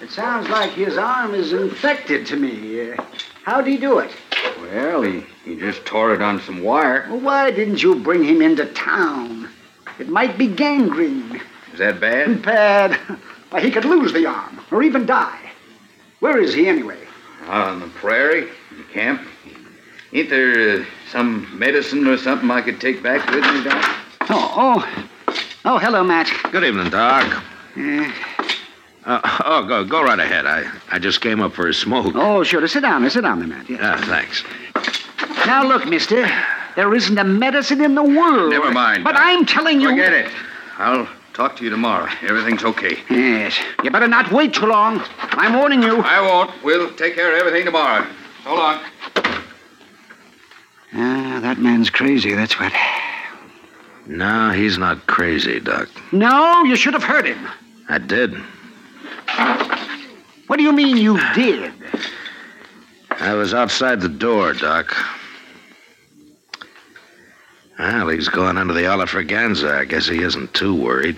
It sounds like his arm is infected to me. Uh, how'd he do it? Well, he, he just tore it on some wire. Well, why didn't you bring him into town? It might be gangrene. Is that bad? Bad. Why, he could lose the arm, or even die. Where is he anyway? Out on the prairie, in the camp. Ain't there uh, some medicine or something I could take back with me, Doc? Oh, oh. Oh, hello, Matt. Good evening, Doc. Uh, Uh, oh, go go right ahead. I, I just came up for a smoke. Oh, sure. Sit down. Sit down there, Matt. Yeah. Yeah, thanks. Now, look, mister. There isn't a medicine in the world. Never mind. But Doc. I'm telling you. Forget it. I'll talk to you tomorrow. Everything's okay. Yes. You better not wait too long. I'm warning you. I won't. We'll take care of everything tomorrow. So long. Ah, that man's crazy, that's what. No, he's not crazy, Doc. No, you should have heard him. I did. What do you mean you did? I was outside the door, Doc. Well, he's going under the Olafraganza. I guess he isn't too worried.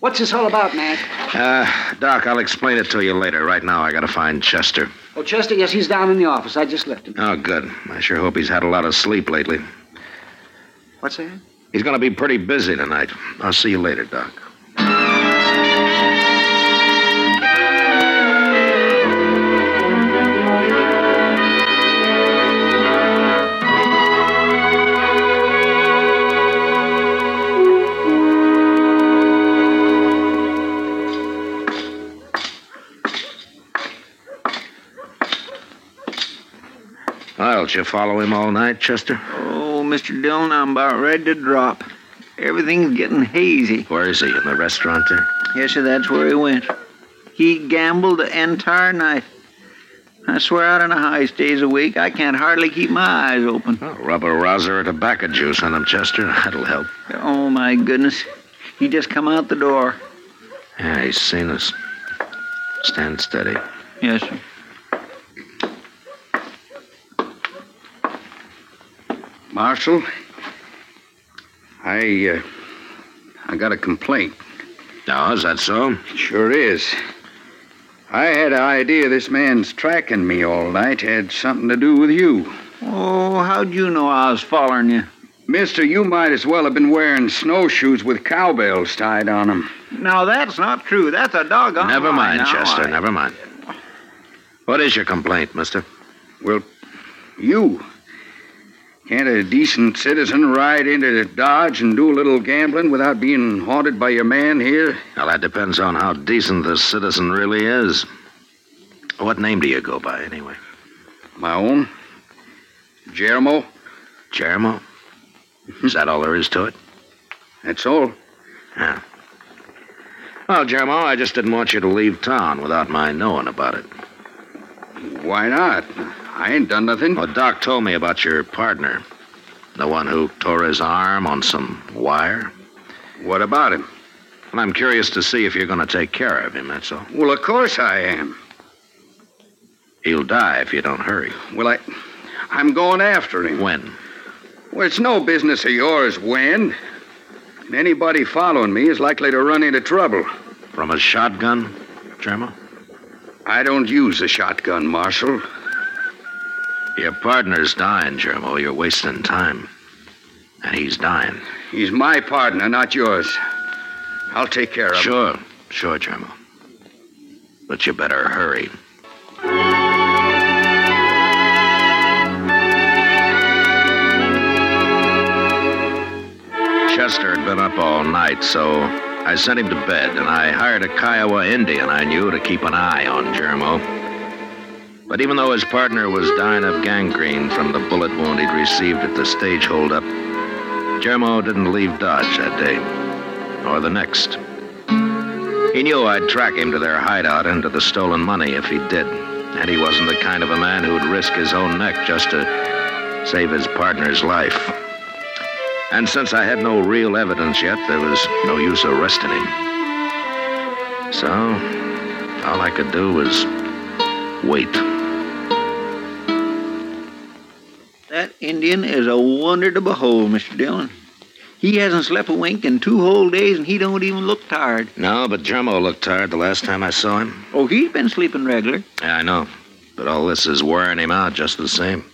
What's this all about, Matt? Uh, Doc, I'll explain it to you later. Right now, I gotta find Chester. Oh, Chester, yes, he's down in the office. I just left him. Oh, good. I sure hope he's had a lot of sleep lately. What's that? He's gonna be pretty busy tonight. I'll see you later, Doc. Well, did you follow him all night, Chester? Oh, Mr. Dillon, I'm about ready to drop. Everything's getting hazy. Where is he? In the restaurant there? Yes, sir, that's where he went. He gambled the entire night. I swear out on a high stays a week. I can't hardly keep my eyes open. Oh, rub a rouser or tobacco juice on him, Chester. That'll help. Oh, my goodness. He just come out the door. Yeah, he's seen us. Stand steady. Yes, sir. Marshal, I, uh, I got a complaint. No, is that so? Sure is. I had an idea this man's tracking me all night had something to do with you. Oh, how'd you know I was following you? Mister, you might as well have been wearing snowshoes with cowbells tied on them. Now, that's not true. That's a doggone Never lie. mind, Now, Chester. I- Never mind. What is your complaint, mister? Well, you. Can't a decent citizen ride into Dodge and do a little gambling without being haunted by your man here? Well, that depends on how decent the citizen really is. What name do you go by, anyway? My own? Jeremo? Jeremo? Is that all there is to it? That's all. Yeah. Well, Jeremo, I just didn't want you to leave town without my knowing about it. Why not? I ain't done nothing. Well, Doc told me about your partner. The one who tore his arm on some wire. What about him? Well, I'm curious to see if you're going to take care of him, that's all. Well, of course I am. He'll die if you don't hurry. Well, I. I'm going after him. When? Well, it's no business of yours when. And anybody following me is likely to run into trouble. From a shotgun, Jeremo? I don't use a shotgun, Marshal. Your partner's dying, Jeremo. You're wasting time. And he's dying. He's my partner, not yours. I'll take care of him. Sure, sure, Jeremo. But you better hurry. Chester had been up all night, so I sent him to bed, and I hired a Kiowa Indian I knew to keep an eye on Jeremo. But even though his partner was dying of gangrene from the bullet wound he'd received at the stage holdup, Jeremo didn't leave Dodge that day, or the next. He knew I'd track him to their hideout and to the stolen money if he did, and he wasn't the kind of a man who'd risk his own neck just to save his partner's life. And since I had no real evidence yet, there was no use arresting him. So, all I could do was wait. That Indian is a wonder to behold, Mr. Dillon. He hasn't slept a wink in two whole days, and he don't even look tired. No, but Jermo looked tired the last time I saw him. Oh, he's been sleeping regular. Yeah, I know. But all this is wearing him out just the same.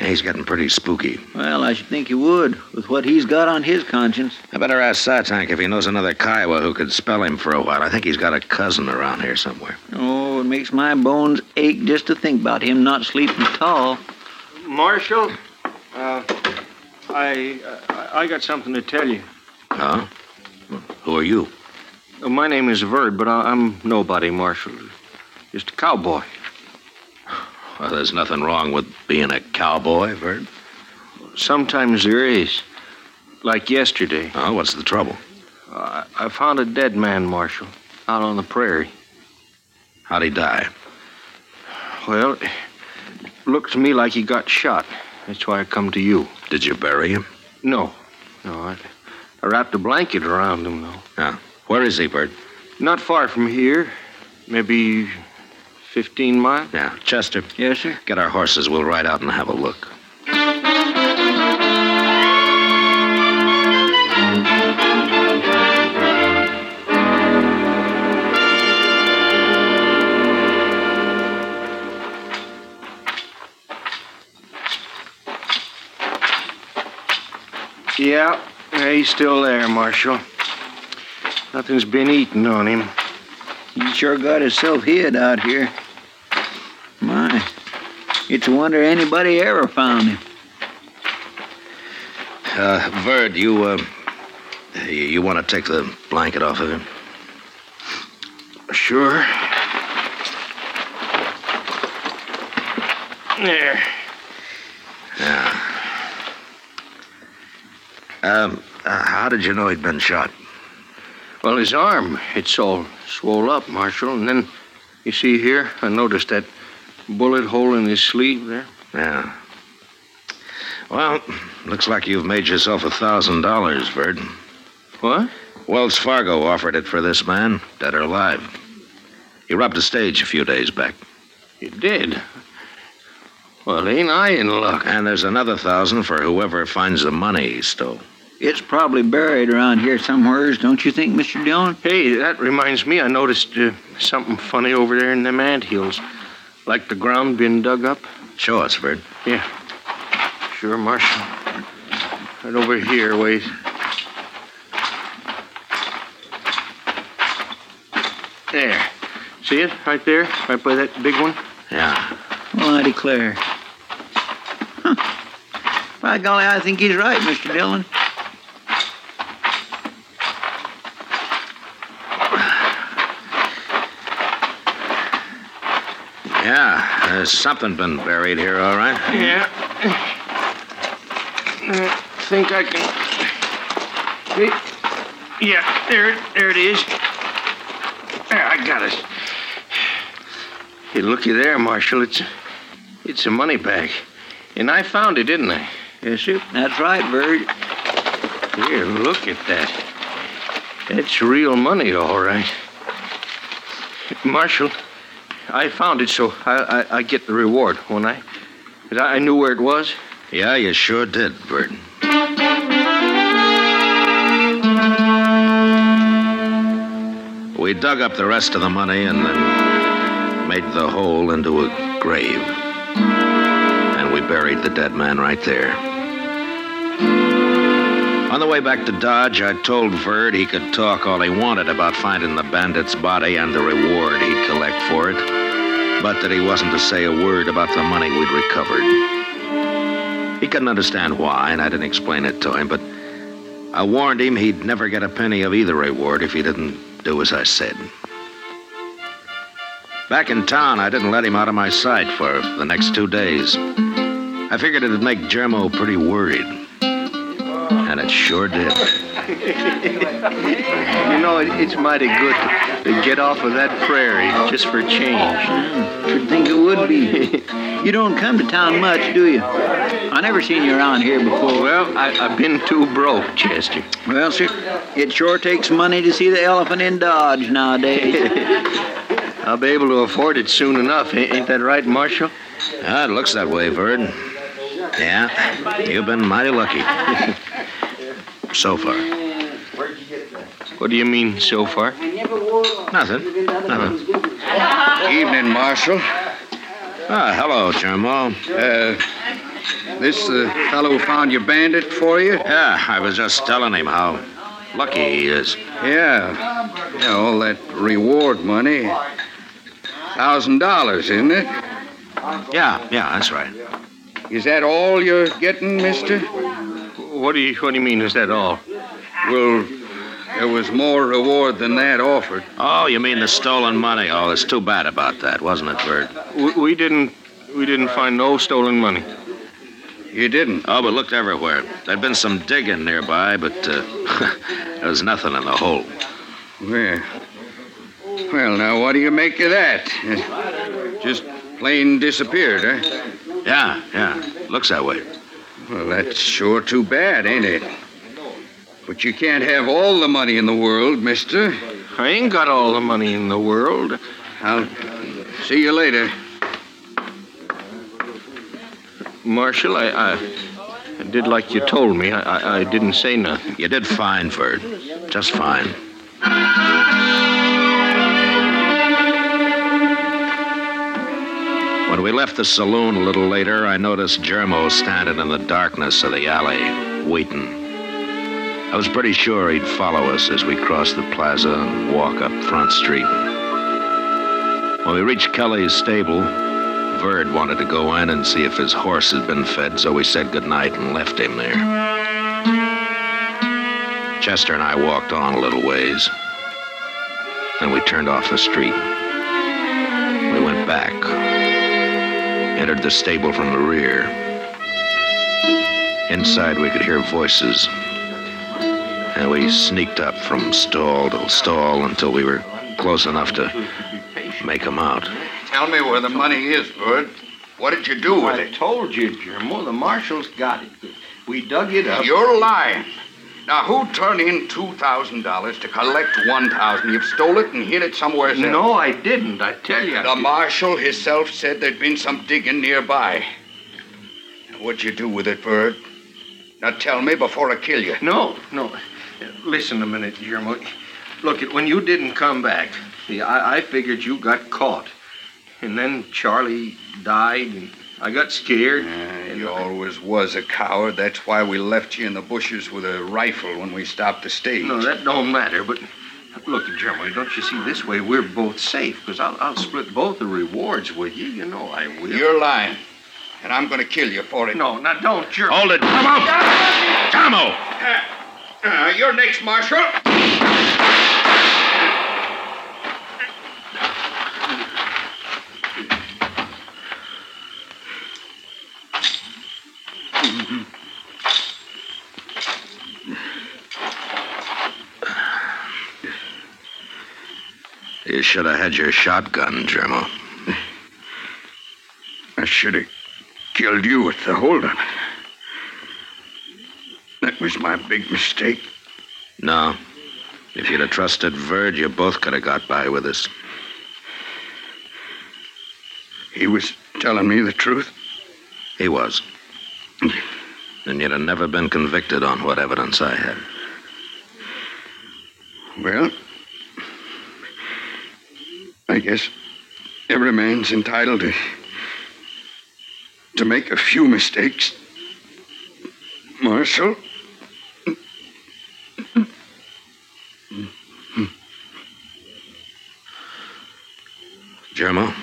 Yeah, he's getting pretty spooky. Well, I should think he would, with what he's got on his conscience. I better ask Satank if he knows another Kiowa who could spell him for a while. I think he's got a cousin around here somewhere. Oh, it makes my bones ache just to think about him not sleeping at all. Marshal, uh, I, I I got something to tell you. Huh? Who are you? Uh, my name is Verd, but I'm nobody, Marshal. Just a cowboy. Well, there's nothing wrong with being a cowboy, Verd. Sometimes there is. Like yesterday. Oh, what's the trouble? Uh, I found a dead man, Marshal, out on the prairie. How'd he die? Well, it looked to me like he got shot. That's why I come to you. Did you bury him? No. No, I, I wrapped a blanket around him, though. Yeah. Where is he, Verd? Not far from here. Maybe 15 miles. Yeah. Chester. Yes, sir. Get our horses. We'll ride out and have a look. Yeah, yeah, he's still there, Marshal. Nothing's been eaten on him. He sure got himself hid out here. My, it's a wonder anybody ever found him. Uh, Verd, you, uh, you, you want to take the blanket off of him? Sure. There. Yeah. Um, uh, how did you know he'd been shot? Well, his arm, it's all swole up, Marshal. And then, you see here, I noticed that bullet hole in his sleeve there. Yeah. Well, looks like you've made yourself a thousand dollars, Verd. What? Wells Fargo offered it for this man, dead or alive. He robbed a stage a few days back. He did? Well, ain't I in luck? And there's another thousand for whoever finds the money he stole. It's probably buried around here somewheres, don't you think, Mr. Dillon? Hey, that reminds me, I noticed uh, something funny over there in them ant hills. Like the ground being dug up. Show us, Verd. Yeah. Sure, Marshal. Right over here, wait. There. See it? Right there? Right by that big one? Yeah. Well, I declare. Huh. By golly, I think he's right, Mr. Dillon. Yeah, there's something been buried here, all right. Yeah. I think I can. See? Yeah, there, it- there it is. There, I got it. Hey, looky there, Marshal. It's, it's a money bag, and I found it, didn't I? Yes, sir. That's right, Verd. Here, look at that. That's real money, all right. Marshal, I found it, so I, I, I get the reward, won't I? 'Cause I I knew where it was. Yeah, you sure did, Burton. We dug up the rest of the money and then made the hole into a grave. And we buried the dead man right there. On the way back to Dodge, I told Verd he could talk all he wanted about finding the bandit's body and the reward he'd collect for it, but that he wasn't to say a word about the money we'd recovered. He couldn't understand why, and I didn't explain it to him, but I warned him he'd never get a penny of either reward if he didn't do as I said. Back in town, I didn't let him out of my sight for the next two days. I figured it'd make Germo pretty worried. And it sure did. You know, it, it's mighty good to, to get off of that prairie just for change. Should think it would be. You don't come to town much, do you? I never seen you around here before. Well, I, I've been too broke, Chester. Well, sir, it sure takes money to see the elephant in Dodge nowadays. I'll be able to afford it soon enough. Ain't ain't that right, Marshal? Yeah, it looks that way, Verd. Yeah, you've been mighty lucky. So far. What do you mean, so far? Nothing. Nothing. Evening, Marshal. Ah, hello, Germo. Uh, this the fellow who found your bandit for you? Yeah, I was just telling him how lucky he is. Yeah. Yeah, all that reward money. Thousand dollars, isn't it? Yeah, yeah, that's right. Is that all you're getting, mister? What do you What do you mean? Is that all? Well, there was more reward than that offered. Oh, you mean the stolen money? Oh, it's too bad about that, wasn't it, Bert? We, we didn't. We didn't find no stolen money. You didn't? Oh, but looked everywhere. There'd been some digging nearby, but uh, there was nothing in the hole. Well, well, now what do you make of that? Just plain disappeared, huh? Yeah, yeah. Looks that way. Well, that's sure too bad, ain't it? But you can't have all the money in the world, mister. I ain't got all the money in the world. I'll see you later. Marshal, I, I, I did like you told me. I, I, I didn't say nothing. You did fine, Verd. Just fine. We left the saloon a little later, I noticed Germo standing in the darkness of the alley, waiting. I was pretty sure he'd follow us as we crossed the plaza and walk up Front Street. When we reached Kelly's stable, Verd wanted to go in and see if his horse had been fed, so we said goodnight and left him there. Chester and I walked on a little ways. Then we turned off the street. We went back, entered the stable from the rear. Inside, we could hear voices. And we sneaked up from stall to stall until we were close enough to make them out. Tell me where the money is, Bud. What did you do with I it? told you, Germo. The marshals got it. We dug it up. You're lying. Now, who turned in $2,000 to collect 1000 You've stole it and hid it somewhere else. No, I didn't. I tell you. The marshal himself said there'd been some digging nearby. Now, What'd you do with it, Bird? Now tell me before I kill you. No, no. Listen a minute, Germo. Look, when you didn't come back, I, I figured you got caught. And then Charlie died, and I got scared. Uh, you always was a coward. That's why we left you in the bushes with a rifle when we stopped the stage. No, that don't matter, but look, Germo, don't you see this way we're both safe? Because I'll, I'll split both the rewards with you. You know I will. You're lying. And I'm going to kill you for it. No, now don't, Germo. Hold it. Come out. Tomo! Uh, uh, you're next, Marshal. You should have had your shotgun, Germo. I should have killed you with the holdup. That was my big mistake. No. If you'd have trusted Verd, you both could have got by with us. He was telling me the truth. He was. And you'd have never been convicted on what evidence I had. Well, I guess every man's entitled to to make a few mistakes. Marshal, Germo?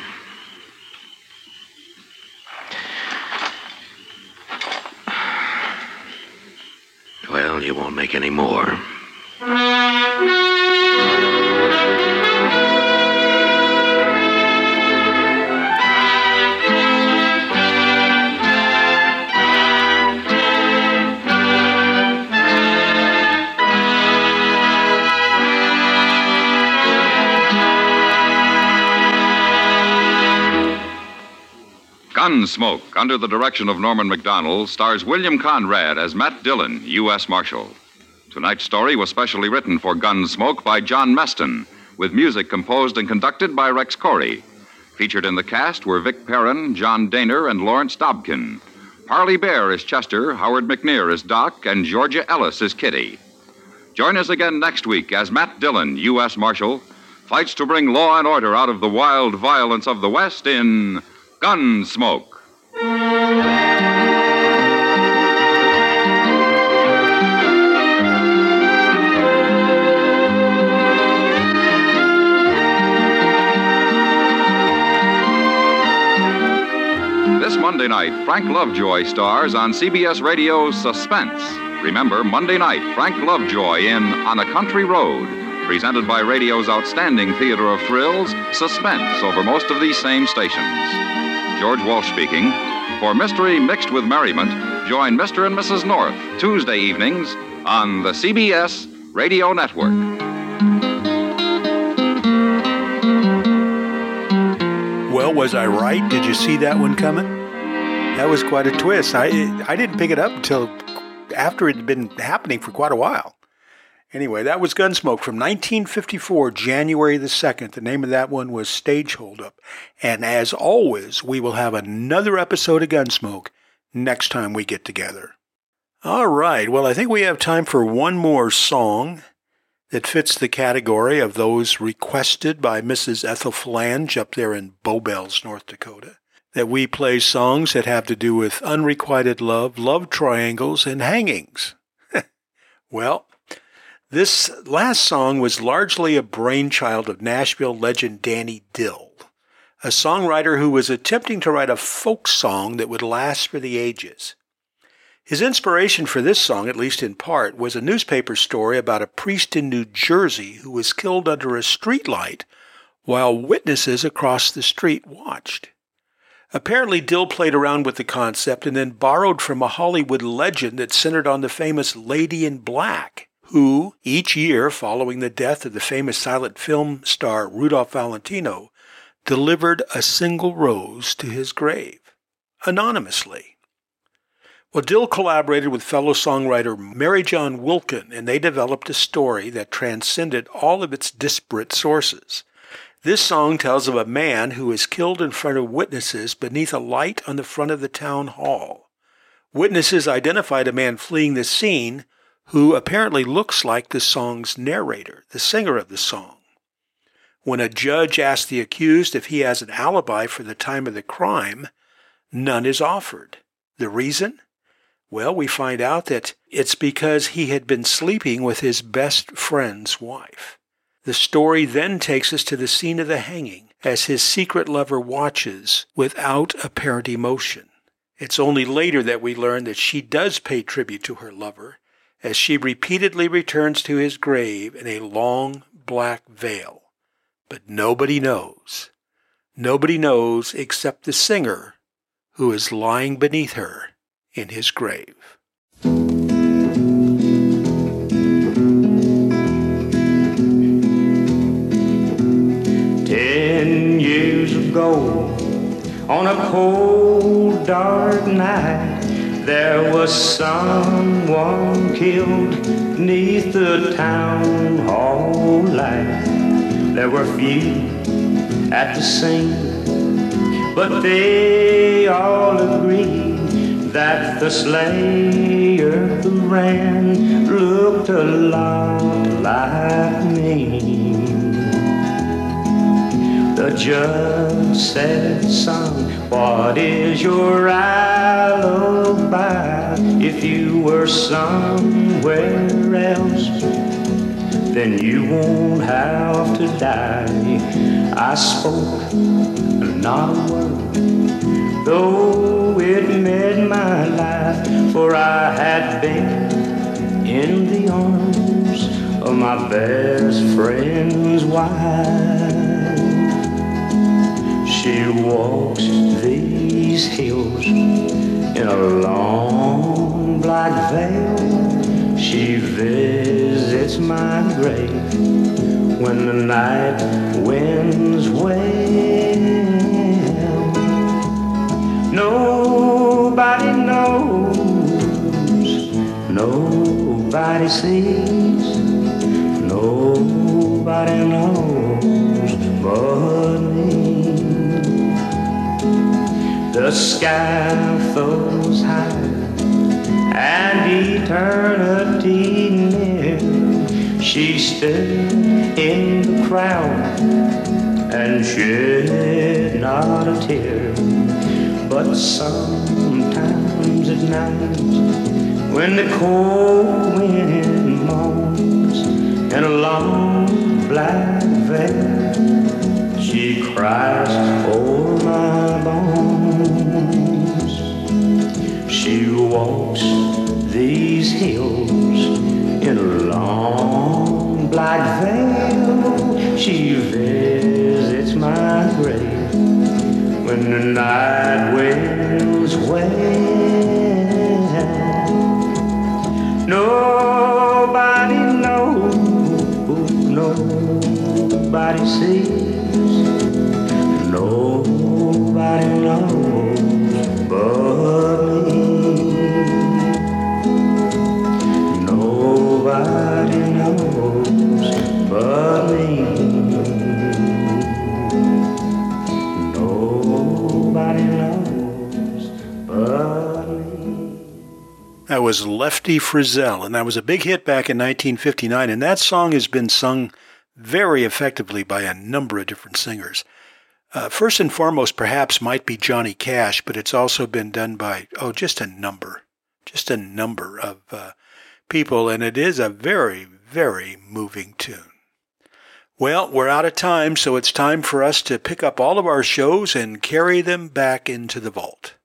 Well, you won't make any more. Gunsmoke, under the direction of Norman Macdonnell, stars William Conrad as Matt Dillon, U.S. Marshal. Tonight's story was specially written for Gunsmoke by John Meston, with music composed and conducted by Rex Koury. Featured in the cast were Vic Perrin, John Dehner, and Lawrence Dobkin. Parley Baer is Chester, Howard McNear is Doc, and Georgia Ellis is Kitty. Join us again next week as Matt Dillon, U.S. Marshal, fights to bring law and order out of the wild violence of the West in Gunsmoke. This Monday night, Frank Lovejoy stars on CBS Radio's Suspense. Remember, Monday night, Frank Lovejoy in On a Country Road, presented by radio's outstanding theater of thrills, Suspense, over most of these same stations. George Walsh speaking. For mystery mixed with merriment, join Mr. and Mrs. North Tuesday evenings on the CBS Radio Network. Well, was I right? Did you see that one coming? That was quite a twist. I I didn't pick it up until after it had been happening for quite a while. Anyway, that was Gunsmoke from 1954, January the 2nd. The name of that one was Stage Holdup. And as always, we will have another episode of Gunsmoke next time we get together. All right, well, I think we have time for one more song that fits the category of those requested by Mrs. Ethel Flange up there in Bowbells, North Dakota. That we play songs that have to do with unrequited love, love triangles, and hangings. well, this last song was largely a brainchild of Nashville legend Danny Dill, a songwriter who was attempting to write a folk song that would last for the ages. His inspiration for this song, at least in part, was a newspaper story about a priest in New Jersey who was killed under a streetlight while witnesses across the street watched. Apparently, Dill played around with the concept and then borrowed from a Hollywood legend that centered on the famous Lady in Black who, each year following the death of the famous silent film star Rudolph Valentino, delivered a single rose to his grave, anonymously. Well, Dill collaborated with fellow songwriter Marijohn Wilkin, and they developed a story that transcended all of its disparate sources. This song tells of a man who is killed in front of witnesses beneath a light on the front of the town hall. Witnesses identified a man fleeing the scene who apparently looks like the song's narrator, the singer of the song. When a judge asks the accused if he has an alibi for the time of the crime, none is offered. The reason? Well, we find out that it's because he had been sleeping with his best friend's wife. The story then takes us to the scene of the hanging as his secret lover watches without apparent emotion. It's only later that we learn that she does pay tribute to her lover as she repeatedly returns to his grave in a long black veil. But nobody knows. Nobody knows except the singer who is lying beneath her in his grave. Ten years ago, on a cold, dark night, there was someone killed neath the town hall light. There were few at the scene, but they all agreed that the slayer who ran looked a lot like me. The judge said, son, what is your alibi? If you were somewhere else, then you won't have to die. I spoke not a word, though it made my life, for I had been in the arms of my best friend's wife. She walks these hills in a long black veil. She visits my grave when the night winds wail. Nobody knows, nobody sees, nobody knows but The sky flows high and eternity near. She stood in the crowd and shed not a tear. But sometimes at night, when the cold wind moans in a long black veil, she cries o'er my bones. She walks these hills in a long black veil. She visits my grave when the night winds wail. Nobody knows, nobody sees, nobody knows was Lefty Frizzell, and that was a big hit back in 1959. And that song has been sung very effectively by a number of different singers. Uh, first and foremost, perhaps, might be Johnny Cash, but it's also been done by, oh, just a number, just a number of uh, people, and it is a very, very moving tune. Well, we're out of time, so it's time for us to pick up all of our shows and carry them back into the vault.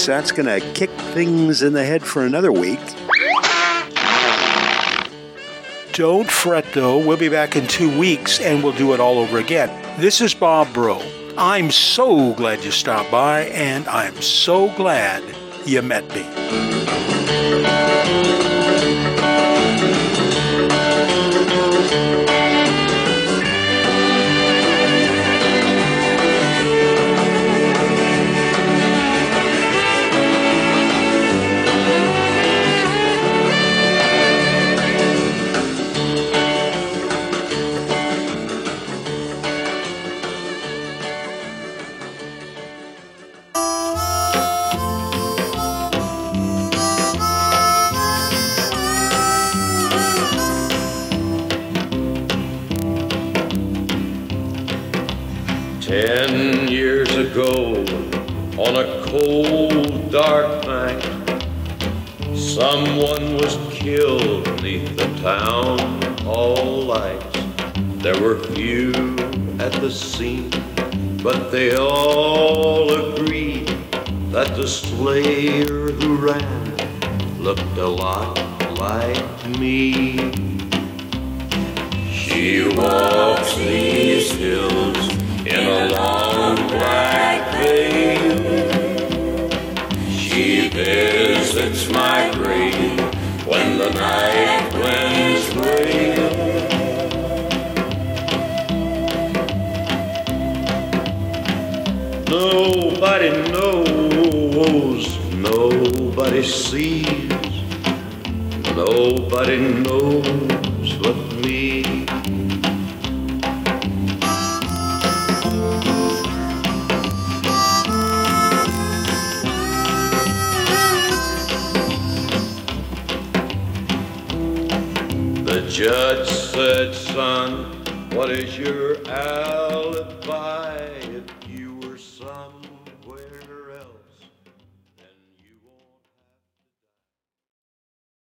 Folks, that's going to kick things in the head for another week. Don't fret, though. We'll be back in two weeks and we'll do it all over again. This is Bob Rowe. I'm so glad you stopped by, and I'm so glad you met me. Town hall lights. There were few at the scene, but they all agreed that the slayer who ran looked a lot like me. She walks these hills in a long black veil. She visits my grave when the night nobody sees, nobody knows but me. The judge said, son, what is your?